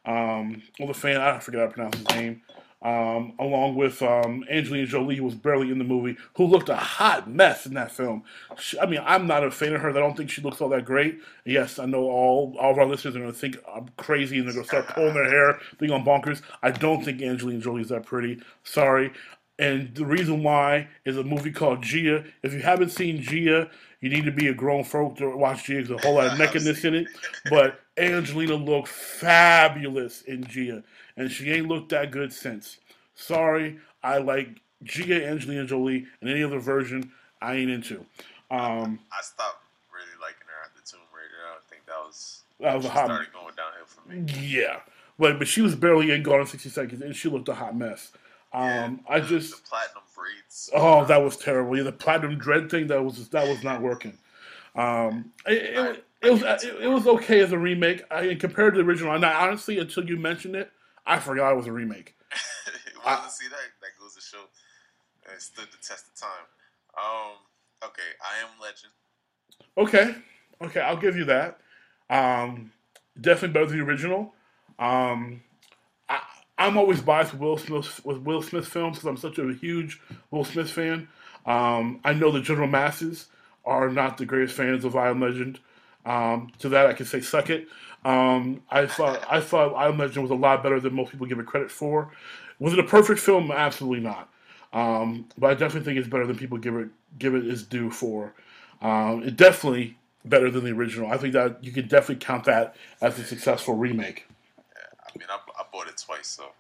Um, fan, I forget how to pronounce his name. Um, along with um, Angelina Jolie, who was barely in the movie, who looked a hot mess in that film. She, I mean, I'm not a fan of her. I don't think she looks all that great. Yes, I know all, all of our listeners are going to think I'm crazy and they're going to start pulling their hair, being on bonkers. I don't think Angelina Jolie is that pretty. Sorry. And the reason why is a movie called Gia. If you haven't seen Gia, you need to be a grown folk to watch Gia. There's a whole lot of [LAUGHS] nakedness in it. But Angelina looked fabulous in Gia, and she ain't looked that good since. Sorry, I like Gia, Angelina Jolie, and any other version I ain't into. Um, I stopped really liking her after Tomb Raider. I think that was that was a hot. Started going downhill for me. Yeah, but but she was barely in Gone in sixty seconds, and she looked a hot mess. Um, yeah, I just the platinum braids. Oh, that was terrible. Yeah, the platinum dread thing that was that was not working. Um, it, it, it was it, it, was okay as a remake. I compared to the original, and I, honestly, until you mentioned it, I forgot it was a remake. [LAUGHS] well, I, see that that goes to show it stood the test of time. Um, okay, I am Legend. Okay, okay, I'll give you that. Um, definitely better than the original. Um, I I'm always biased with Will Smith with Will Smith films because I'm such a huge Will Smith fan. Um, I know the general masses are not the greatest fans of I Am Legend. Um, to that, I can say suck it. Um, I thought I thought I Am Legend was a lot better than most people give it credit for. Was it a perfect film? Absolutely not. Um, but I definitely think it's better than people give it give it its due for. Um, it definitely better than the original. I think that you could definitely count that as a successful remake. Yeah, I mean, I, I bought it twice, so.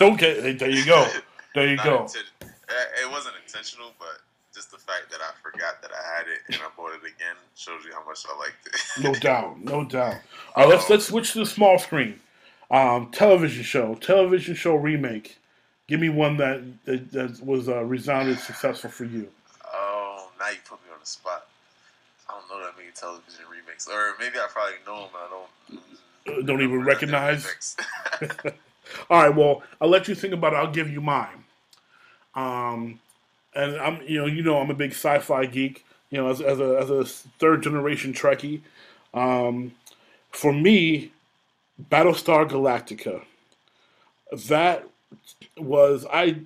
[LAUGHS] okay, there you go. There you [LAUGHS] go. It wasn't intentional, but just the fact that I forgot that I had it and I bought it again shows you how much I liked it. no [LAUGHS] doubt, no doubt. All right, let's let's switch to the small screen. Um, television show, television show remake. Give me one that that, that was uh, resounded successful for you. Oh, now you put me on the spot. I don't know that many television remakes, or maybe I probably know them. I don't. Uh, don't even recognize. [LAUGHS] [LAUGHS] All right, well, I'll let you think about it. I'll give you mine. Um, and I'm, you know, you know, I'm a big sci-fi geek. You know, as, as a as a third generation Trekkie. Um, for me, Battlestar Galactica. That was I.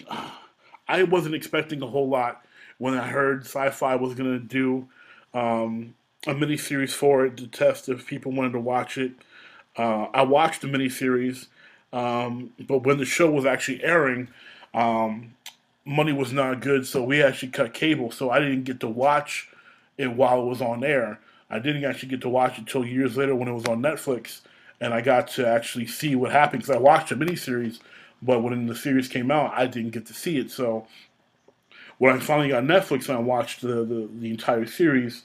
I wasn't expecting a whole lot when I heard Sci-Fi was going to do um, a miniseries for it to test if people wanted to watch it. Uh, I watched the miniseries, um, but when the show was actually airing, um, money was not good, so we actually cut cable. So I didn't get to watch it while it was on air. I didn't actually get to watch it until years later when it was on Netflix, and I got to actually see what happened because I watched the miniseries, but when the series came out, I didn't get to see it. So when I finally got Netflix and I watched the the, the entire series,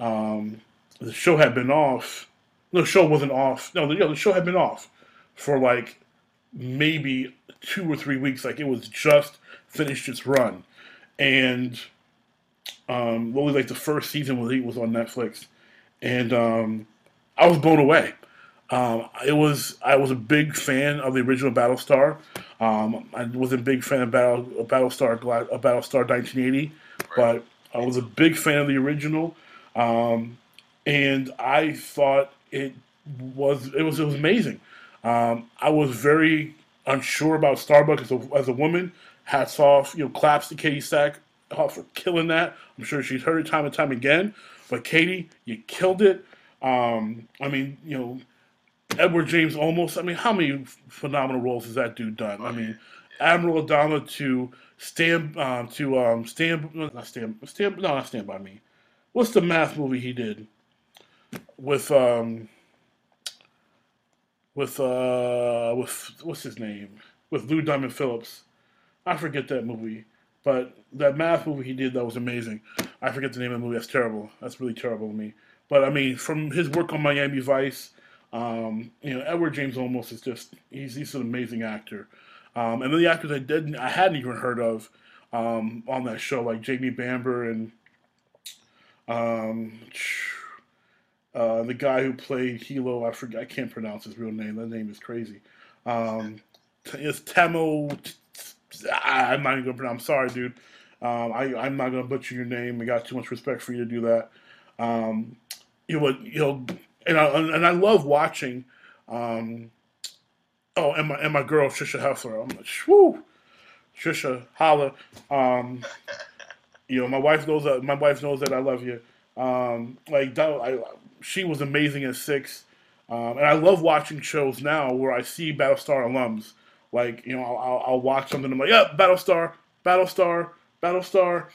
um, the show had been off. No, the show wasn't off. No, the, yeah, the show had been off for like maybe two or three weeks. Like it was just finished its run, and um, what was like the first season was was on Netflix, and um, I was blown away. Um, it was I was a big fan of the original Battlestar. Um, I was a big fan of Battle of Battlestar of Battlestar 1980, but I was a big fan of the original, um, and I thought it was it was it was amazing. Um, I was very unsure about Starbuck as a, as a woman. Hats off, you know, claps to Katee Sack for killing that. I'm sure she's heard it time and time again. But Katee, you killed it. Um, I mean, you know, Edward James Olmos. I mean, how many phenomenal roles has that dude done? I mean, Admiral Adama to stand um, to um, stand not stand stand no not stand by me. What's the math movie he did with um with uh with what's his name with Lou Diamond Phillips? I forget that movie, but that math movie he did that was amazing. I forget the name of the movie. That's terrible. That's really terrible to me. But I mean, from his work on Miami Vice, um, you know, Edward James Olmos is just he's he's an amazing actor. Um, and then the actors I didn't I hadn't even heard of um, on that show, like Jamie Bamber and um, uh, the guy who played Helo. I forget. I can't pronounce his real name. That name is crazy. Um, it's Tahmoh. I'm not even gonna pronounce. I'm sorry, dude. Um, I, I'm not gonna butcher your name. I got too much respect for you to do that. Um, you know, you know, and I and I love watching. Um, oh, and my and my girl Tricia Helfer. I'm like, whoo, Tricia, holla. Um, you know, my wife knows that. My wife knows that I love you. Um, like that, I, she was amazing at six, um, and I love watching shows now where I see Battlestar alums. Like you know, I'll, I'll, watch something. I'm like, yeah, Battlestar, Battlestar, Battlestar.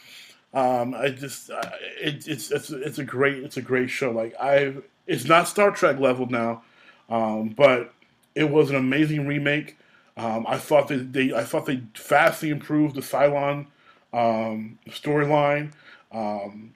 Um, I just, uh, it, it's it's it's a great it's a great show. Like I, it's not Star Trek level now, um, but it was an amazing remake. Um, I thought that they I thought they vastly improved the Cylon um, storyline. Um,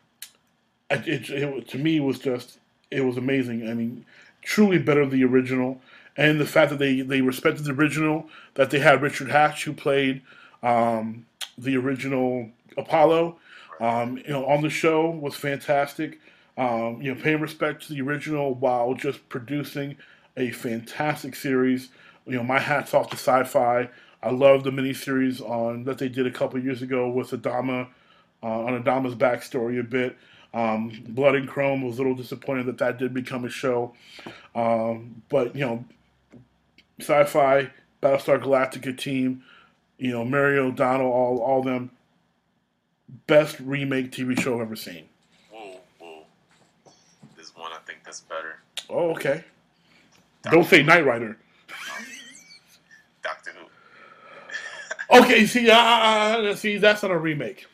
it, it, it, to me, was just it was amazing. I mean, truly better than the original, and the fact that they they respected the original, that they had Richard Hatch who played um, the original Apollo, um, you know, on the show was fantastic. Um, you know, paying respect to the original while just producing a fantastic series. You know, my hats off to Sci-Fi. I love the miniseries on that they did a couple years ago with Adama uh, on Adama's backstory a bit. Um, Blood and Chrome was a little disappointed that that did become a show, um, but you know, Sci-Fi Battlestar Galactica team, you know, Mary McDonnell, all all them. Best remake TV show I've ever seen. Whoa, whoa. There's one I think that's better. Oh, okay. Don't say Knight Rider. [LAUGHS] Doctor Who. [LAUGHS] Okay, see, uh, see, that's not a remake.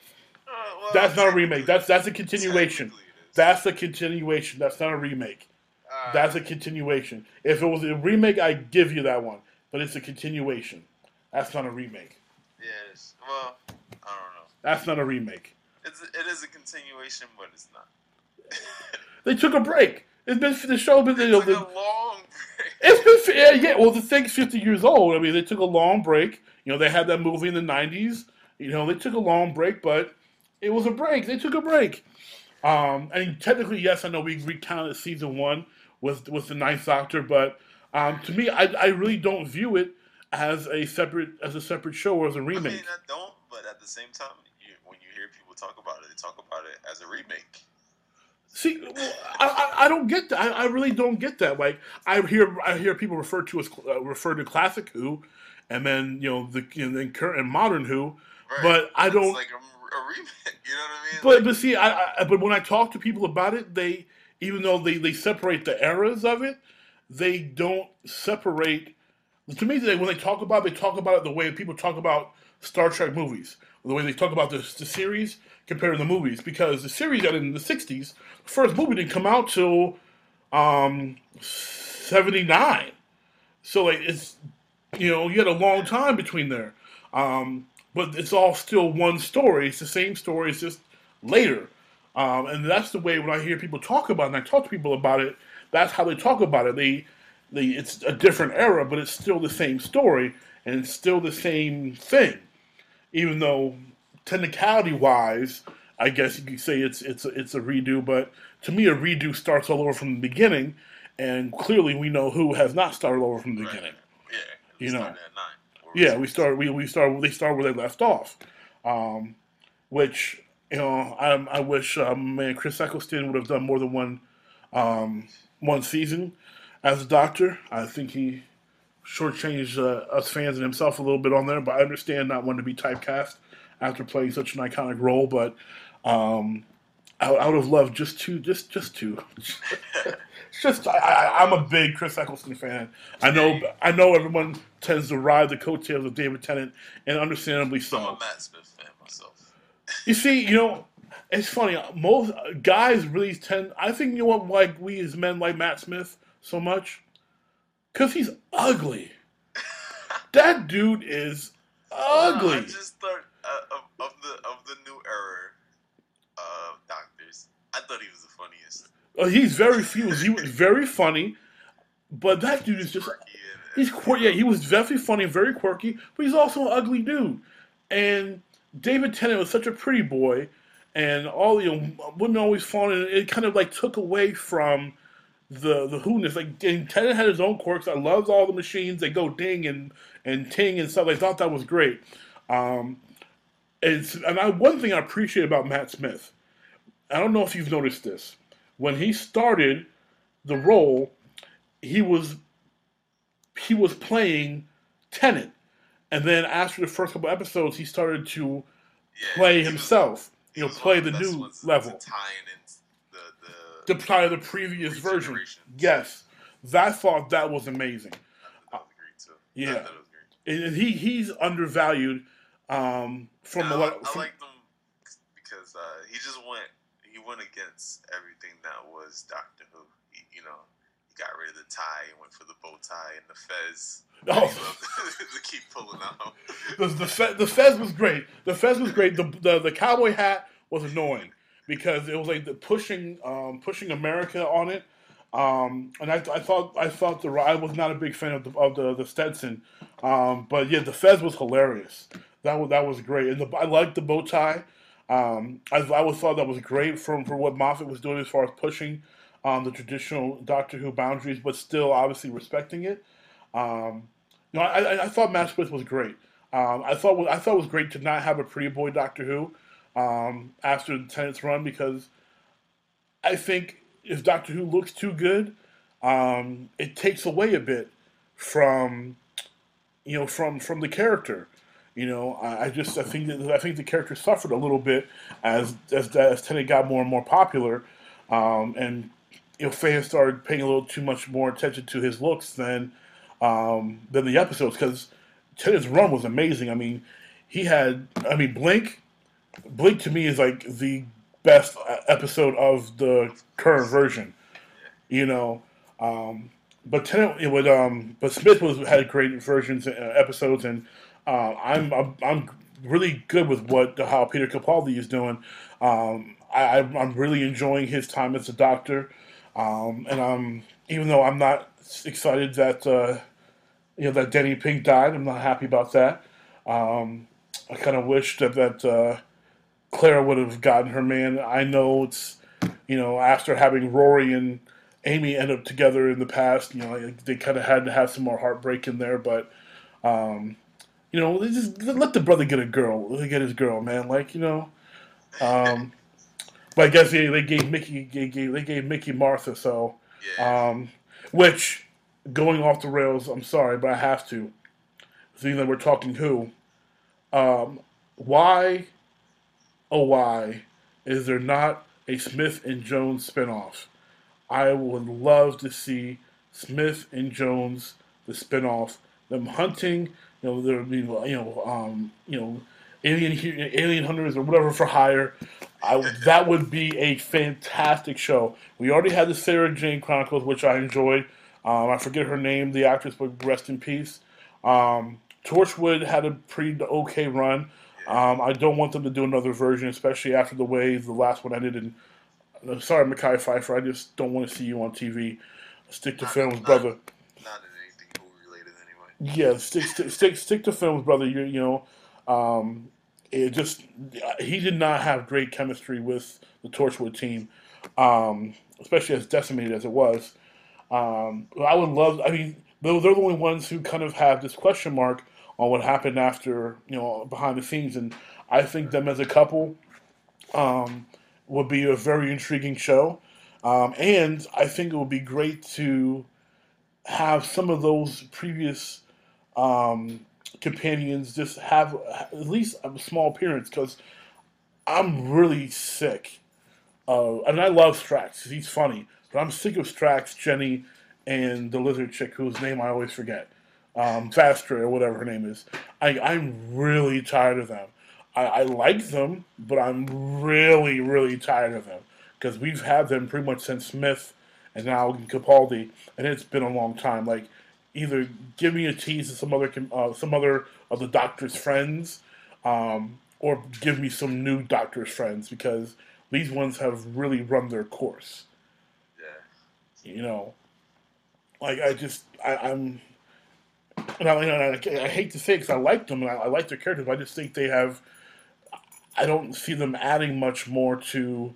That's not a remake. That's that's a continuation. technically it is. That's a continuation. That's not a remake. Uh, That's a continuation. If it was a remake, I'd give you that one. But it's a continuation. That's not a remake. Yes. Well, I don't know. That's not a remake. It's it is a continuation, but it's not. [LAUGHS] They took a break. It's been the show been know, it's like the- a long break. It's been yeah, yeah. Well, the thing's fifty years old. I mean, they took a long break. You know, they had that movie in the nineties. You know, they took a long break, but it was a break. They took a break. Um, and technically, yes, I know we recounted season one with with the Ninth Doctor, but um, to me, I, I really don't view it as a separate as a separate show or as a I remake. mean, I don't, but at the same time, you, when you hear people talk about it, they talk about it as a remake. See, well, I, I, I don't get that. I, I really don't get that. Like I hear I hear people refer to as uh, refer to classic Who, and then you know the you know, then current and modern Who. Right? But I don't- like a, remake. You know what I mean? But Like, but see, I, I but when I talk to people about it, they even though they, they separate the eras of it, they don't separate. To me, they, when they talk about it, they talk about it the way people talk about Star Trek movies, the way they talk about the, the series compared to the movies. Because the series got in the '60s, the first movie didn't come out till um, '79. So like it's you know you had a long time between there. Um, but it's all still one story. It's the same story. It's just later, um, and that's the way when I hear people talk about it. and I talk to people about it. That's how they talk about it. They, they, it's a different era, but it's still the same story and it's still the same thing. Even though technicality wise, I guess you could say it's it's a, it's a redo. But to me, a redo starts all over from the beginning, and clearly we know who has not started over from the right. beginning. Yeah. You know. Yeah, we start. We we start. They start where they left off, um, which you know I, I wish um, man Chris Eccleston would have done more than one um, one season as a Doctor. I think he shortchanged uh, us fans and himself a little bit on there, but I understand not wanting to be typecast after playing such an iconic role. But um, I, I would have loved just two, just just two. [LAUGHS] It's just I, I, I'm a big Chris Eccleston fan. I know I know everyone tends to ride the coattails of David Tennant, and understandably so. I'm a Matt Smith fan myself. You see, you know, it's funny. Most guys really tend. I think you know what, like we as men like Matt Smith so much, because he's ugly. [LAUGHS] That dude is I ugly. just thought uh, of, of the of the new era. I thought he was the funniest. Uh, he's very he was, he was very funny, but that dude is just he's quirky. Yeah, he was definitely funny and very quirky, but he's also an ugly dude. And David Tennant was such a pretty boy, and all you know, women always falling. in It kind of like took away from the the who-ness. Like and Tennant had his own quirks. I loved all the machines. They go ding and and ting and stuff. I thought that was great. Um, it's and I one thing I appreciate about Matt Smith. I don't know if you've noticed this. When he started the role, he was he was playing Tennant, and then after the first couple episodes, he started to yeah, play was- himself. he You know, play the new level, in the the. to play the previous version. Yes, I thought that was amazing, I that was yeah. I thought it was great. and he he's undervalued um, from a lot. I From, liked him because uh, he just went went against everything that was Doctor Who. He, you know, he got rid of the tie and went for the bow tie and the fez. Oh. [LAUGHS] To keep pulling out. the the, fe- the Fez was great. The Fez was great. The, the the cowboy hat was annoying because it was like the pushing um, pushing America on it. Um, and I, I thought I thought the I was not a big fan of the of the, the Stetson, um, but yeah, the Fez was hilarious. That was that was great, and the, I liked the bow tie. Um, I, I always thought that was great from for what Moffat was doing as far as pushing um, the traditional Doctor Who boundaries, but still obviously respecting it. Um, no, I, I, I thought Matt Smith was great. Um, I thought I thought it was great to not have a pretty boy Doctor Who um, after the Tennant's run because I think if Doctor Who looks too good, um, it takes away a bit from you know, from from the character. You know, I, I just I think that I think the character suffered a little bit as as as Tennant got more and more popular, um, and you know fans started paying a little too much more attention to his looks than um, than the episodes because Tennant's run was amazing. I mean, he had I mean Blink, Blink to me is like the best uh, episode of the current version. You know, um, but Tennant it would um, but Smith was had great versions uh, episodes and uh, I'm, I'm I'm really good with what how Peter Capaldi is doing. Um, I, I'm really enjoying his time as a doctor, um, and I'm even though I'm not excited that uh, you know that Danny Pink died. I'm not happy about that. Um, I kind of wish that that uh, Clara would have gotten her man. I know it's you know after having Rory and Amy end up together in the past, you know they kind of had to have some more heartbreak in there, but. Um, you know, just let the brother get a girl, get his girl, man. Like you know, um, but I guess they, they gave Mickey they gave, they gave Mickey Martha, so Yeah. um, which going off the rails. I'm sorry, but I have to. Seeing that we're talking who, um, why, oh why, is there not a Smith and Jones spinoff? I would love to see Smith and Jones the spinoff, them hunting. You know, there would be you know um, you know alien alien hunters or whatever for hire. I, that would be a fantastic show. We already had the Sarah Jane Chronicles, which I enjoyed. Um, I forget her name, the actress, but rest in peace. Um, Torchwood had a pretty okay run. Um, I don't want them to do another version, especially after the way the last one ended. And uh, sorry, Mekhi Phifer, I just don't want to see you on TV. Stick to films, brother. Not in anything movie related anyway. Yeah, stick stick stick, stick to films, brother. You you know, um, it just he did not have great chemistry with the Torchwood team, um, especially as decimated as it was. Um, I would love. I mean, they're, they're the only ones who kind of have this question mark on what happened after you know behind the scenes, and I think them as a couple um, would be a very intriguing show, um, and I think it would be great to have some of those previous um, companions just have at least a small appearance because I'm really sick. Uh, and I love Strax. He's funny, but I'm sick of Strax, Jenny, and the lizard chick whose name I always forget, um, or whatever her name is. I, I'm really tired of them. I, I like them, but I'm really, really tired of them because we've had them pretty much since Smith and now Capaldi, and it's been a long time. Like, either give me a tease of some other uh, some other of the Doctor's friends, um, or give me some new Doctor's friends because these ones have really run their course. Yeah. You know, like I just I, I'm. And I, and I, I hate to say because I like them and I, I like their characters, but I just think they have. I don't see them adding much more to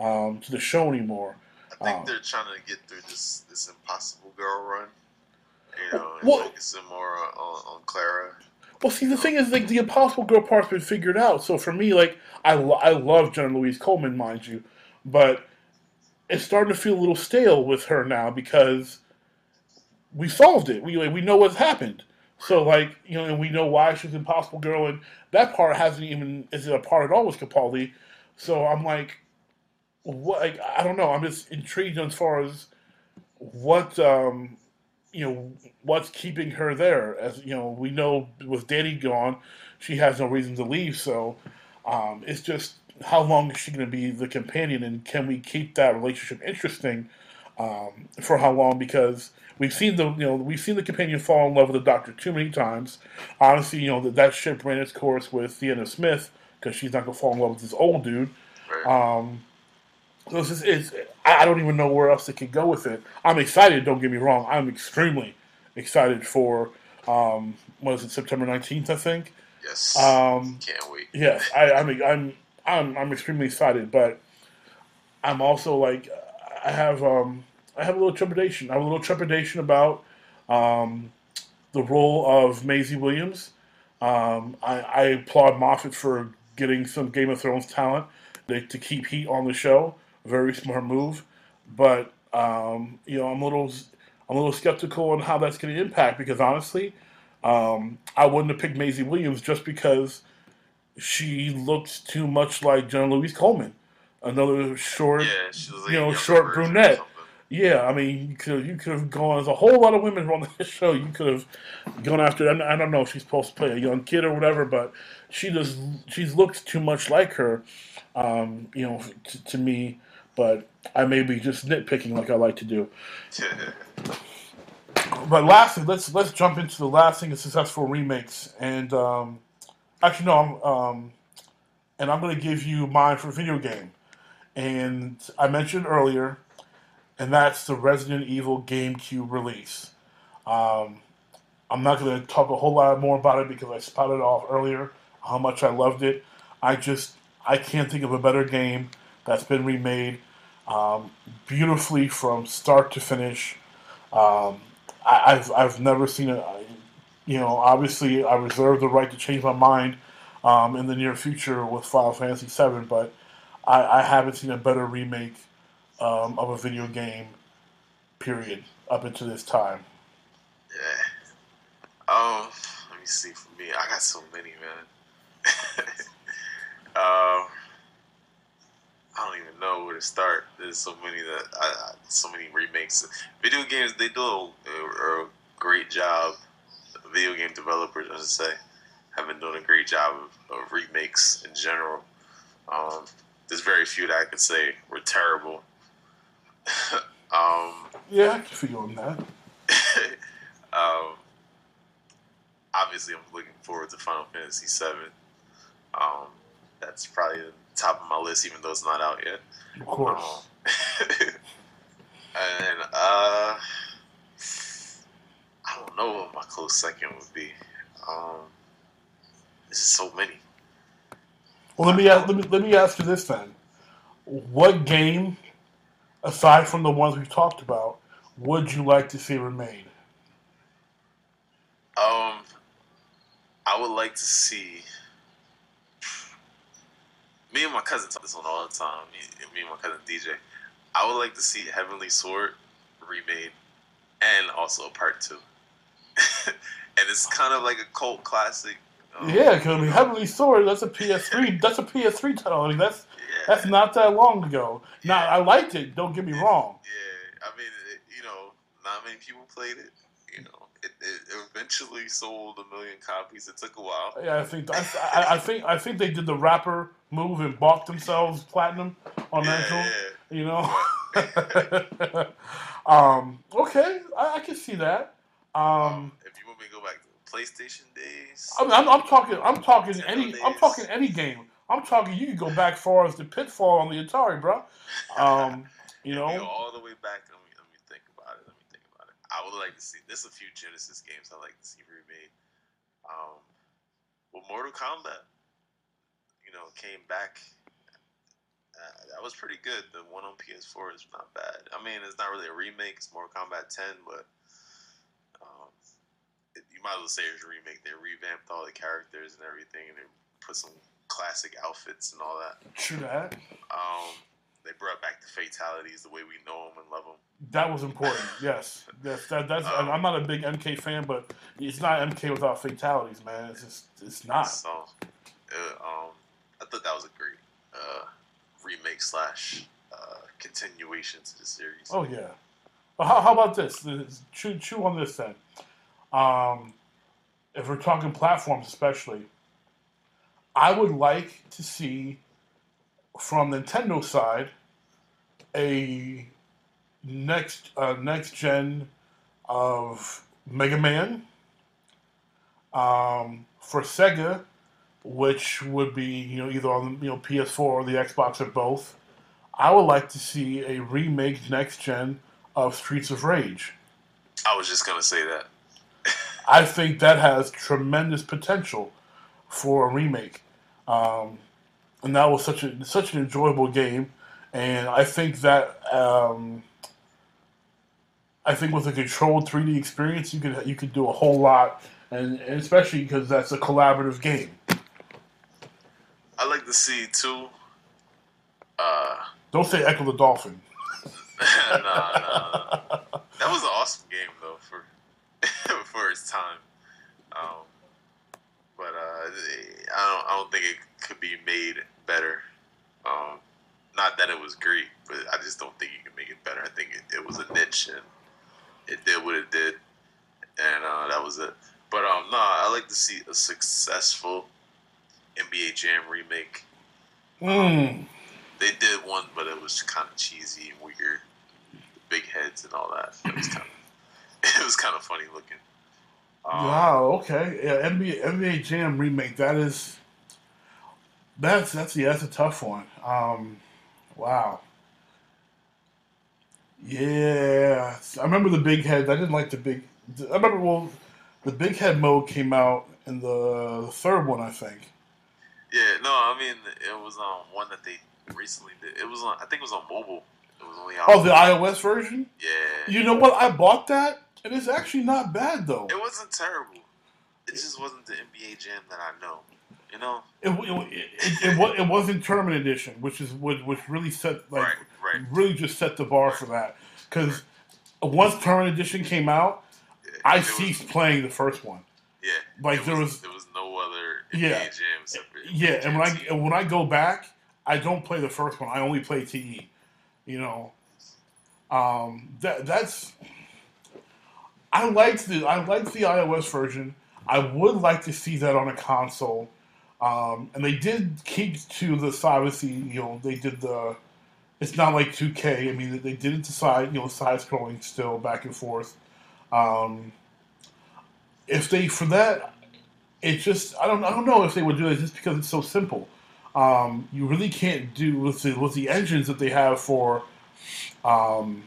um, to the show anymore. I think Um, they're trying to get through this this Impossible Girl run. You know, and Well- focusing more on, on, on Clara. Well, see, the thing is, like, the Impossible Girl part's been figured out. So for me, like, I, lo- I love Jenna Louise Coleman, mind you, but it's starting to feel a little stale with her now because we solved it. We like, we know what's happened. So like you know, and we know why she's Impossible Girl, and that part hasn't even is it a part at all with Capaldi. So I'm like, what? Like, I don't know. I'm just intrigued as far as what um, you know what's keeping her there. As you know, we know with Danny gone, she has no reason to leave. So um, it's just how long is she going to be the companion, and can we keep that relationship interesting um, for how long? Because we've seen the you know we've seen the companion fall in love with the Doctor too many times. Honestly, you know that that ship ran its course with Theana Smith because she's not going to fall in love with this old dude. Um, it's, just, it's I don't even know where else it could go with it. I'm excited. Don't get me wrong. I'm extremely excited for um, what is it September 19th I think. yes. Um, Can't wait. yes, I, I'm I'm I'm I'm extremely excited, but I'm also like I have um I have a little trepidation. I have a little trepidation about um, the role of Maisie Williams. Um, I, I applaud Moffat for getting some Game of Thrones talent to, to keep heat on the show. Very smart move, but um, you know I'm a little I'm a little skeptical on how that's going to impact because honestly, Um, I wouldn't have picked Maisie Williams just because she looks too much like Jenna Louise Coleman, another short, Yeah, like you know, short brunette. Yeah, I mean, you could you could have gone. There's a whole lot of women on this [LAUGHS] show. You could have gone after. I don't know if she's supposed to play a young kid or whatever, but she just she's looked too much like her, um, you know, to, to me. But I may be just nitpicking like I like to do. [LAUGHS] But lastly, let's let's jump into the lasting and successful remakes. And um, actually, no, I'm, um, and I'm going to give you mine for video game. And I mentioned earlier, and that's the Resident Evil GameCube release. Um, I'm not going to talk a whole lot more about it because I spouted off earlier how much I loved it. I just I can't think of a better game that's been remade um, beautifully from start to finish. Um, I, I've I've never seen it. You know, obviously, I reserve the right to change my mind um, in the near future with Final Fantasy VII, but I, I haven't seen a better remake um, of a video game. Period. Up until this time. Yeah. Um, let me see. For me, I got so many, man. um, [LAUGHS] I don't even know where to start. There's so many that I, so many remakes. Video games, they do a, a, a great job. Video game developers, I should say, have been doing a great job of, of remakes in general. Um, there's very few that I could say were terrible. [LAUGHS] um, Yeah, I can feel on that. [LAUGHS] um, obviously, I'm looking forward to Final Fantasy VII. Um, that's probably the top of my list, even though it's not out yet. Of course. Um, [LAUGHS] and uh, I don't know what my close second would be. Um, there's so many. Well, let me ask, let me let me ask you this then: What game, aside from the ones we've talked about, would you like to see remade? Um, I would like to see. Me and my cousin talk this one all the time. Me, and my cousin DJ. I would like to see Heavenly Sword remade, and also a part two. [LAUGHS] and it's kind of like a cult classic. um, Yeah, because I mean, Heavenly Sword, that's a PS3, [LAUGHS] that's a PS3 title. I mean, that's yeah, that's not that long ago. Now, I liked it. Don't get me wrong. yeah. I mean, it, you know, not many people played it. It, it eventually sold a million copies. It took a while. Yeah, I think I, I, I think I think they did the rapper move and bought themselves platinum on that Yeah, yeah. You know. [LAUGHS] [LAUGHS] um, okay, I, I can see that. Um, if you want me to go back to PlayStation days, I'm, I'm, I'm talking. I'm talking Nintendo any. I'm talking any game. I'm talking. You can go back far as the Pitfall on the Atari, bro. [LAUGHS] Um, you If we go know. all the way back. Let me let me think about it. Let me think about it. I would like to see. There's a few Genesis games I like to see remade. Um, well, Mortal Kombat, you know, came back. Uh, that was pretty good. The one on PS4 is not bad. I mean, it's not really a remake. It's Mortal Kombat 10, but um, it, you might as well say it's a remake. They revamped all the characters and everything, and they put some classic outfits and all that. True that. Um, they brought back the fatalities the way we know them and love them. That was important. Yes. Yes. That, that's. Um, I'm not a big MK fan, but it's not MK without fatalities, man. It's just. It's not. So, uh, um, I thought that was a great uh, remake slash uh, continuation to the series. Oh yeah. Well, how, how about this? This- Chew, chew on this then. Um, if we're talking platforms, especially, I would like to see from Nintendo side a next uh, next gen of Mega Man. Um, for Sega, which would be you know either on you know PS4 or the Xbox or both. I would like to see a remake next gen of Streets of Rage. I was just gonna say that. [LAUGHS] I think that has tremendous potential for a remake, um, and that was such a such an enjoyable game. And I think that um, I think with a controlled 3D experience, you could you could do a whole lot, and, and especially because that's a collaborative game. I like to see too. Uh, Don't say Ecco the Dolphin. [LAUGHS] nah, nah, nah. That was an awesome game though for [LAUGHS] for its time. but I don't I don't think it could be made better. Um, not that it was great, but I just don't think you can make it better. I think it, it was a niche and it did what it did, and uh, that was it. But um, no, I like to see a successful NBA Jam remake. Mm. They did one, but it was kind of cheesy and weird, big heads and all that. It was kind of [LAUGHS] it was kind of funny looking. Um, Wow. Okay. Yeah. NBA NBA Jam remake. That is. That's that's yeah. That's a tough one. Um. Wow. Yeah. I remember the big head. I didn't like the big. I remember well, the big head mode came out in the third one. I think. Yeah, no, I mean it was um one that they recently did. It was on, I think it was on mobile. It was only on. Oh, the iOS version. yeah. You know what? I bought that, and it's actually not bad though. It wasn't terrible. It just wasn't the NBA Jam that I know. You know. It it, it, it, it, it wasn't Tournament Edition, which is what which really set like right. Right. really just set the bar for that. Because once Tournament Edition came out, Yeah, I it was- ceased playing the first one. Yeah. like, there was- there was no other Yeah. Yeah, and when I team. and when I go back, I don't play the first one. I only play TE. You know, um, that that's. I liked the I liked the iOS version. I would like to see that on a console. Um, and they did keep to the obviously, you know, they did the. It's not like 2K. I mean, they did it to side, you know, side scrolling still back and forth. Um, if they for that, it just I don't I don't know if they would do it just because it's so simple. Um, you really can't do with the with the engines that they have for, um,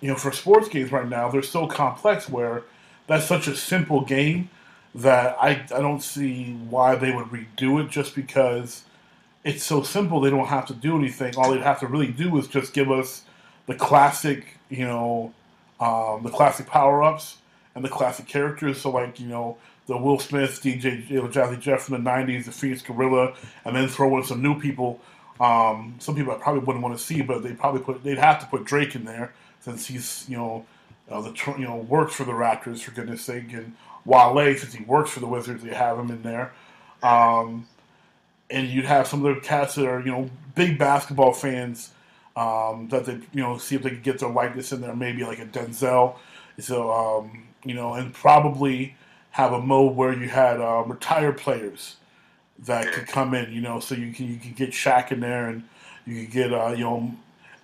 you know, for sports games right now. They're so complex where that's such a simple game that I I don't see why they would redo it just because it's so simple. They don't have to do anything. All they'd have to really do is just give us the classic, you know, um, the classic power ups and the classic characters. So like you know the Will Smith, DJ, you know, Jazzy Jeff from the '90s, the Phoenix Gorilla, and then throw in some new people. Um, some people I probably wouldn't want to see, but they probably put they'd have to put Drake in there since he's you know uh, the you know works for the Raptors for goodness sake, and Wale since he works for the Wizards, they have him in there. Um, and you'd have some of the cats that are you know big basketball fans um, that they you know see if they could get their likeness in there, maybe like a Denzel. So um, you know, and probably have a mode where you had uh, retired players that could come in. You know, so you can you can get Shaq in there, and you could get uh, you know,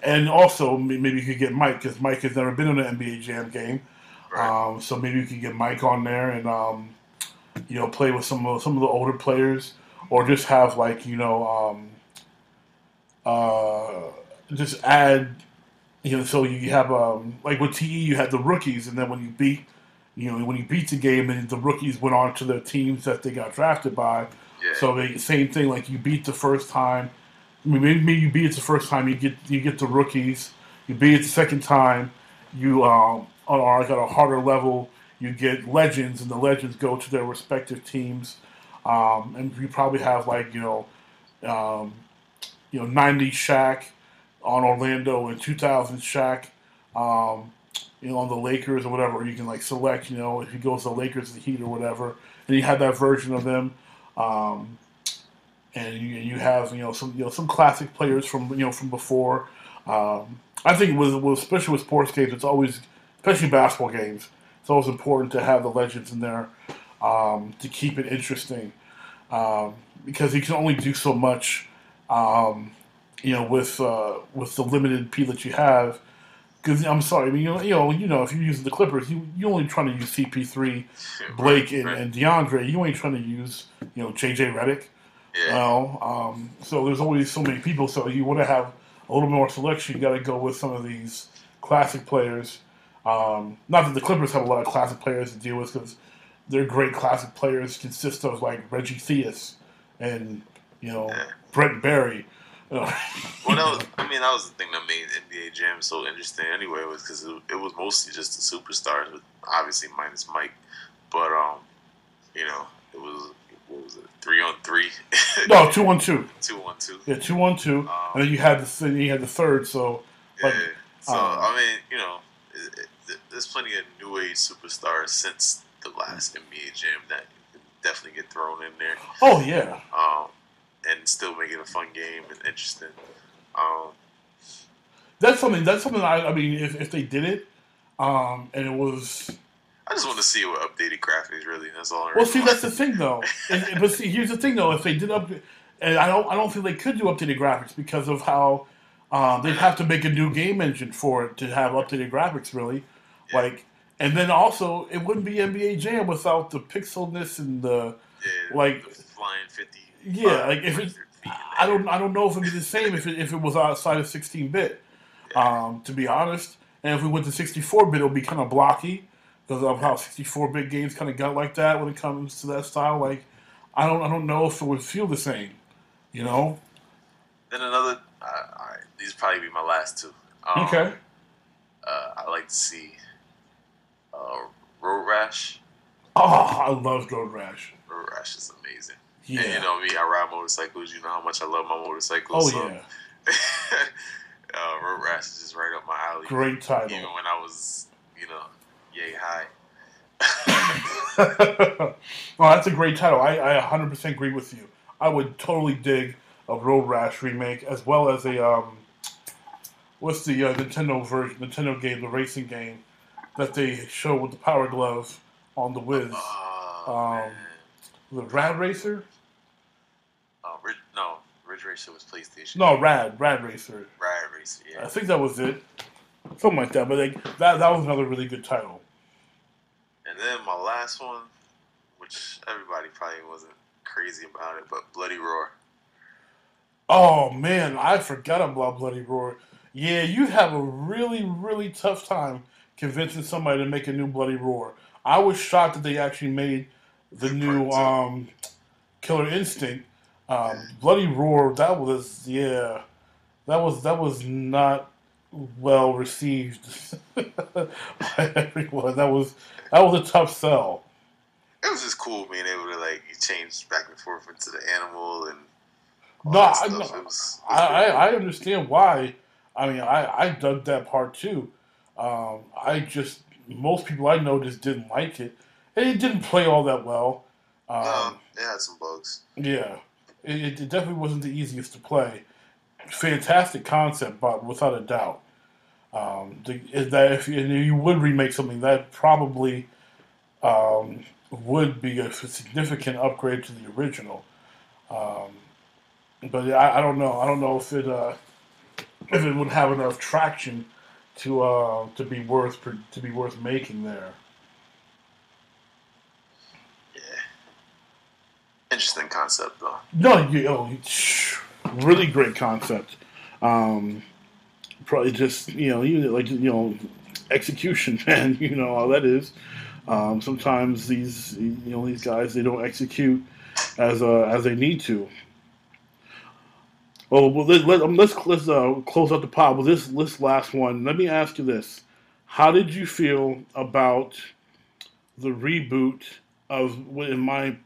and also maybe you could get Mike because Mike has never been in an NBA Jam game. Right. Um, so maybe you could get Mike on there and um, you know play with some of some of the older players, or just have like you know um, uh, just add you know so you have um, like with TE you had the rookies, and then when you beat you know when you beat the game and the rookies went on to the teams that they got drafted by. Yeah. So the same thing like you beat the first time. I mean, maybe, maybe you beat it the first time. You get you get the rookies. You beat it the second time. You um, are like at a harder level. You get legends, and the legends go to their respective teams. Um, and you probably have like you know, um, you know, '90s Shaq on Orlando and 2000 Shaq. Um, you know, on the Lakers or whatever. You can like select, you know, if he goes to the Lakers, the Heat or whatever. And you have that version of them. Um, and you, you have you know some you know some classic players from you know from before. Um, I think with, with especially with sports games, it's always especially basketball games. It's always important to have the legends in there um, to keep it interesting um, because you can only do so much. Um, you know, with uh, with the limited P that you have. Because I'm sorry, I mean, you know, you know, you know, if you're using the Clippers, you you only trying to use CP3, Blake, and, and DeAndre. You ain't trying to use you know JJ Redick. Yeah. You know, um, so there's always so many people. So you want to have a little more selection. You got to go with some of these classic players. Um, not that the Clippers have a lot of classic players to deal with because their great classic players consist of like Reggie Theus and you know Yeah. Brent Barry. Uh, Well, that was, [LAUGHS] I mean, that was the thing that made NBA Jam so interesting anyway, was because it, it was mostly just the superstars, with obviously minus Mike. But, um, you know, it was, what was it, three on three? [LAUGHS] no, two one two. two on two. Yeah, two one two, Um, and then you had the you had the third. So Yeah. Like, so, um, I mean, you know, there's plenty of new age superstars since the last NBA Jam that definitely get thrown in there. Oh yeah. Um, and still make it a fun game and interesting. Um, That's something. That's something. I, I mean, if, if they did it, um, and it was I just want to see what updated graphics really. That's all. I well. See, that's the thing, though. [LAUGHS] And- but see, here's the thing, though. If they did up, and I don't, I don't think they could do updated graphics because of how um, they'd have to make a new game engine for it to have updated graphics, really. Yeah. Like, and then also it wouldn't be NBA Jam without the pixelness and the yeah, like. flying fifty. Yeah, like if it, I don't, I don't know if it'd be the same if it, if it was outside of 16 bit. Um, to be honest, and if we went to 64 bit, it would be kind of blocky because of how 64 bit games kind of got like that when it comes to that style. Like, I don't, I don't know if it would feel the same. You know? Then another. Uh, all right, these probably be my last two. Um, Okay. Uh, I like to see uh, Road Rash. Oh, I love Road Rash. Road Rash is amazing. Yeah. And you know me, I ride motorcycles. You know how much I love my motorcycles. oh so, yeah. [LAUGHS] uh, Road Rash is just right up my alley. Great title. Even when I was, you know, yay high. [LAUGHS] oh, that's a great title. I, I 100% agree with you. I would totally dig a Road Rash remake as well as a um, what's the uh, Nintendo version, Nintendo game, the racing game that they show with the Power Glove on the Wiz, Oh, Um, the Rad Racer. Uh, Ridge, no, Ridge Racer was PlayStation. No, Rad Rad Racer. Rad Racer, Yeah. I think that was it, something like that. But like, that that was another really good title. And then my last one, which everybody probably wasn't crazy about it, but Bloody Roar. Oh man, I forgot about Bloody Roar. Yeah, you'd have a really, really tough time convincing somebody to make a new Bloody Roar. I was shocked that they actually made the new um, Killer Instinct. Um, Bloody Roar, that was yeah, that was that was not well received [LAUGHS] by everyone. That was that was a tough sell. It was just cool being able to like you change back and forth into the animal and No, I, no, It was, it was I, I, I understand why. I mean, I, I dug that part too. Um, I just most people I know just didn't like it, and it didn't play all that well. Um, no, it had some bugs. yeah, it, it definitely wasn't the easiest to play. Fantastic concept, but without a doubt, um, the, is that if you, you would remake something, that probably um, would be a significant upgrade to the original. Um, but I, I don't know. I don't know if it uh, if it would have enough traction to uh, to be worth to be worth making there. Yeah. Interesting concept though. No, you know, really great concept. Um, probably just you know, you like you know, execution, [LAUGHS] man. You know how that is. Um, sometimes these you know these guys they don't execute as uh, as they need to. Oh well, let, let, um, let's let's uh, close out the pod with this this last one. Let me ask you this: How did you feel about the reboot of what, in my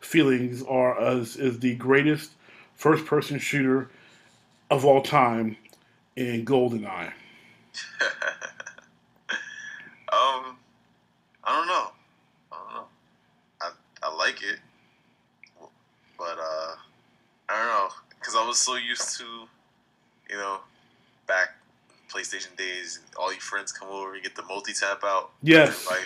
feelings, are as is the greatest first person shooter of all time in GoldenEye? [LAUGHS] Um, I don't know. I don't know. I I like it, but uh, I don't know because I was so used to, you know, back PlayStation days. All your friends come over, you get the multi tap out. Yes. Everybody,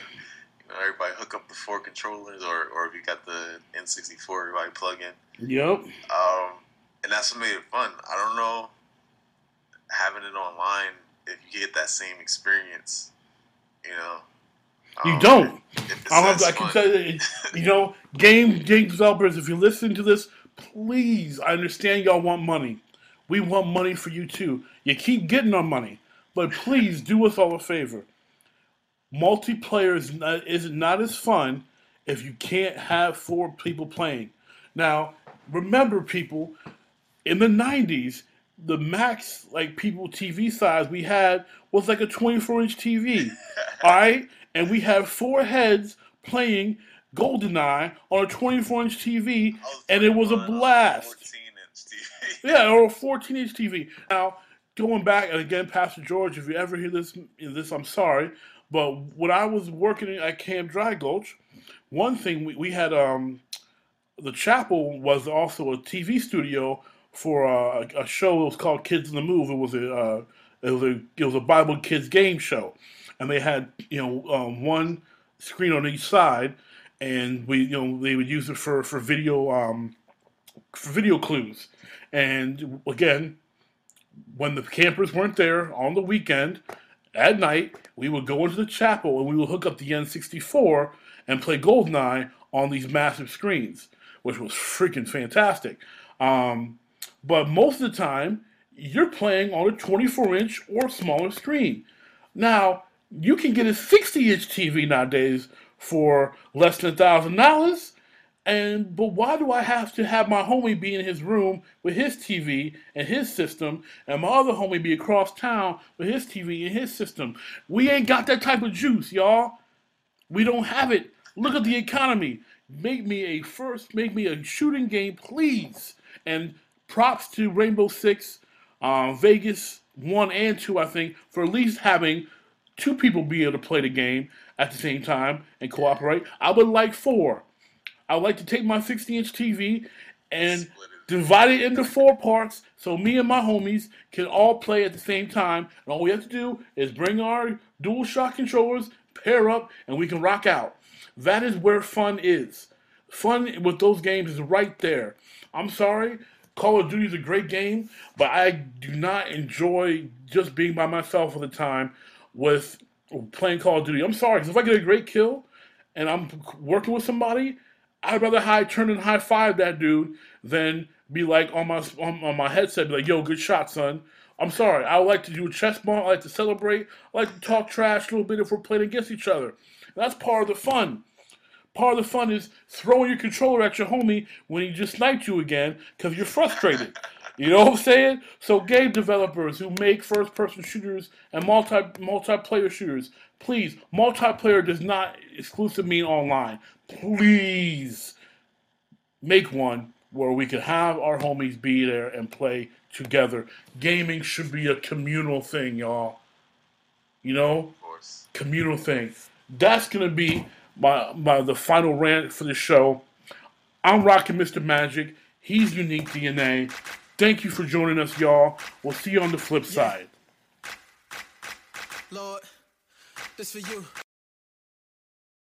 you know, everybody hook up the four controllers, or or if you got the N64, everybody plug in. Yep. Um, and that's what made it fun. I don't know having it online if you get that same experience. You know, You Um, don't. if it's I, as I can tell you, you know, [LAUGHS] game game developers, if you're listening to this, please, I understand y'all want money. We want money for you too. You keep getting our money, but please do us all a favor. Multiplayer is not, is not as fun if you can't have four people playing. Now, remember, people, in the '90s, the max like people TV size we had was like a 24 inch TV. [LAUGHS] all right, and we had four heads playing GoldenEye on a 24 inch TV, and it was a blast. 14 inch TV. Yeah, or a 14 inch TV. Now, going back, and again, Pastor George, if you ever hear this, this I'm sorry, but when I was working at Camp Dry Gulch, one thing we, we had um the chapel was also a TV studio for uh, a, a show that was called Kids in the Move. It was a uh, it was a it was a Bible kids game show, and they had you know um, one screen on each side, and we you know they would use it for for video um, for video clues, and again, when the campers weren't there on the weekend, at night we would go into the chapel and we would hook up the N64 and play Goldeneye on these massive screens, which was freaking fantastic. Um, but most of the time, you're playing on a 24 inch or smaller screen. Now, you can get a 60 inch TV nowadays for less than a $1,000. And but why do I have to have my homie be in his room with his TV and his system, and my other homie be across town with his TV and his system? We ain't got that type of juice, y'all. We don't have it. Look at the economy. Make me a first, make me a shooting game, please. And props to Rainbow Six, uh, Vegas one and two, I think, for at least having two people be able to play the game at the same time and cooperate. I would like four. I would like to take my 60 inch TV and divide it into four parts so me and my homies can all play at the same time. And all we have to do is bring our dual shock controllers, pair up, and we can rock out. That is where fun is. Fun with those games is right there. I'm sorry, Call of Duty is a great game, but I do not enjoy just being by myself all the time with playing Call of Duty. I'm sorry, because if I get a great kill and I'm working with somebody, I'd rather high turn and high five that dude than be like on my on, on my headset, be like, "Yo, good shot, son." I'm sorry. I like to do a chest bump. I like to celebrate. I like to talk trash a little bit if we're playing against each other. That's part of the fun. Part of the fun is throwing your controller at your homie when he just sniped you again because you're frustrated. You know what I'm saying? So game developers who make first person shooters and multi multiplayer shooters, please, multiplayer does not exclusive mean online. Please make one where we can have our homies be there and play together. Gaming should be a communal thing, y'all. You know? Communal thing. That's gonna be my, my the final rant for the show. I'm Rockin Mr. Magic. He's UniqDNA. Thank you for joining us, y'all. We'll see you on the flip side. Lord, this for you.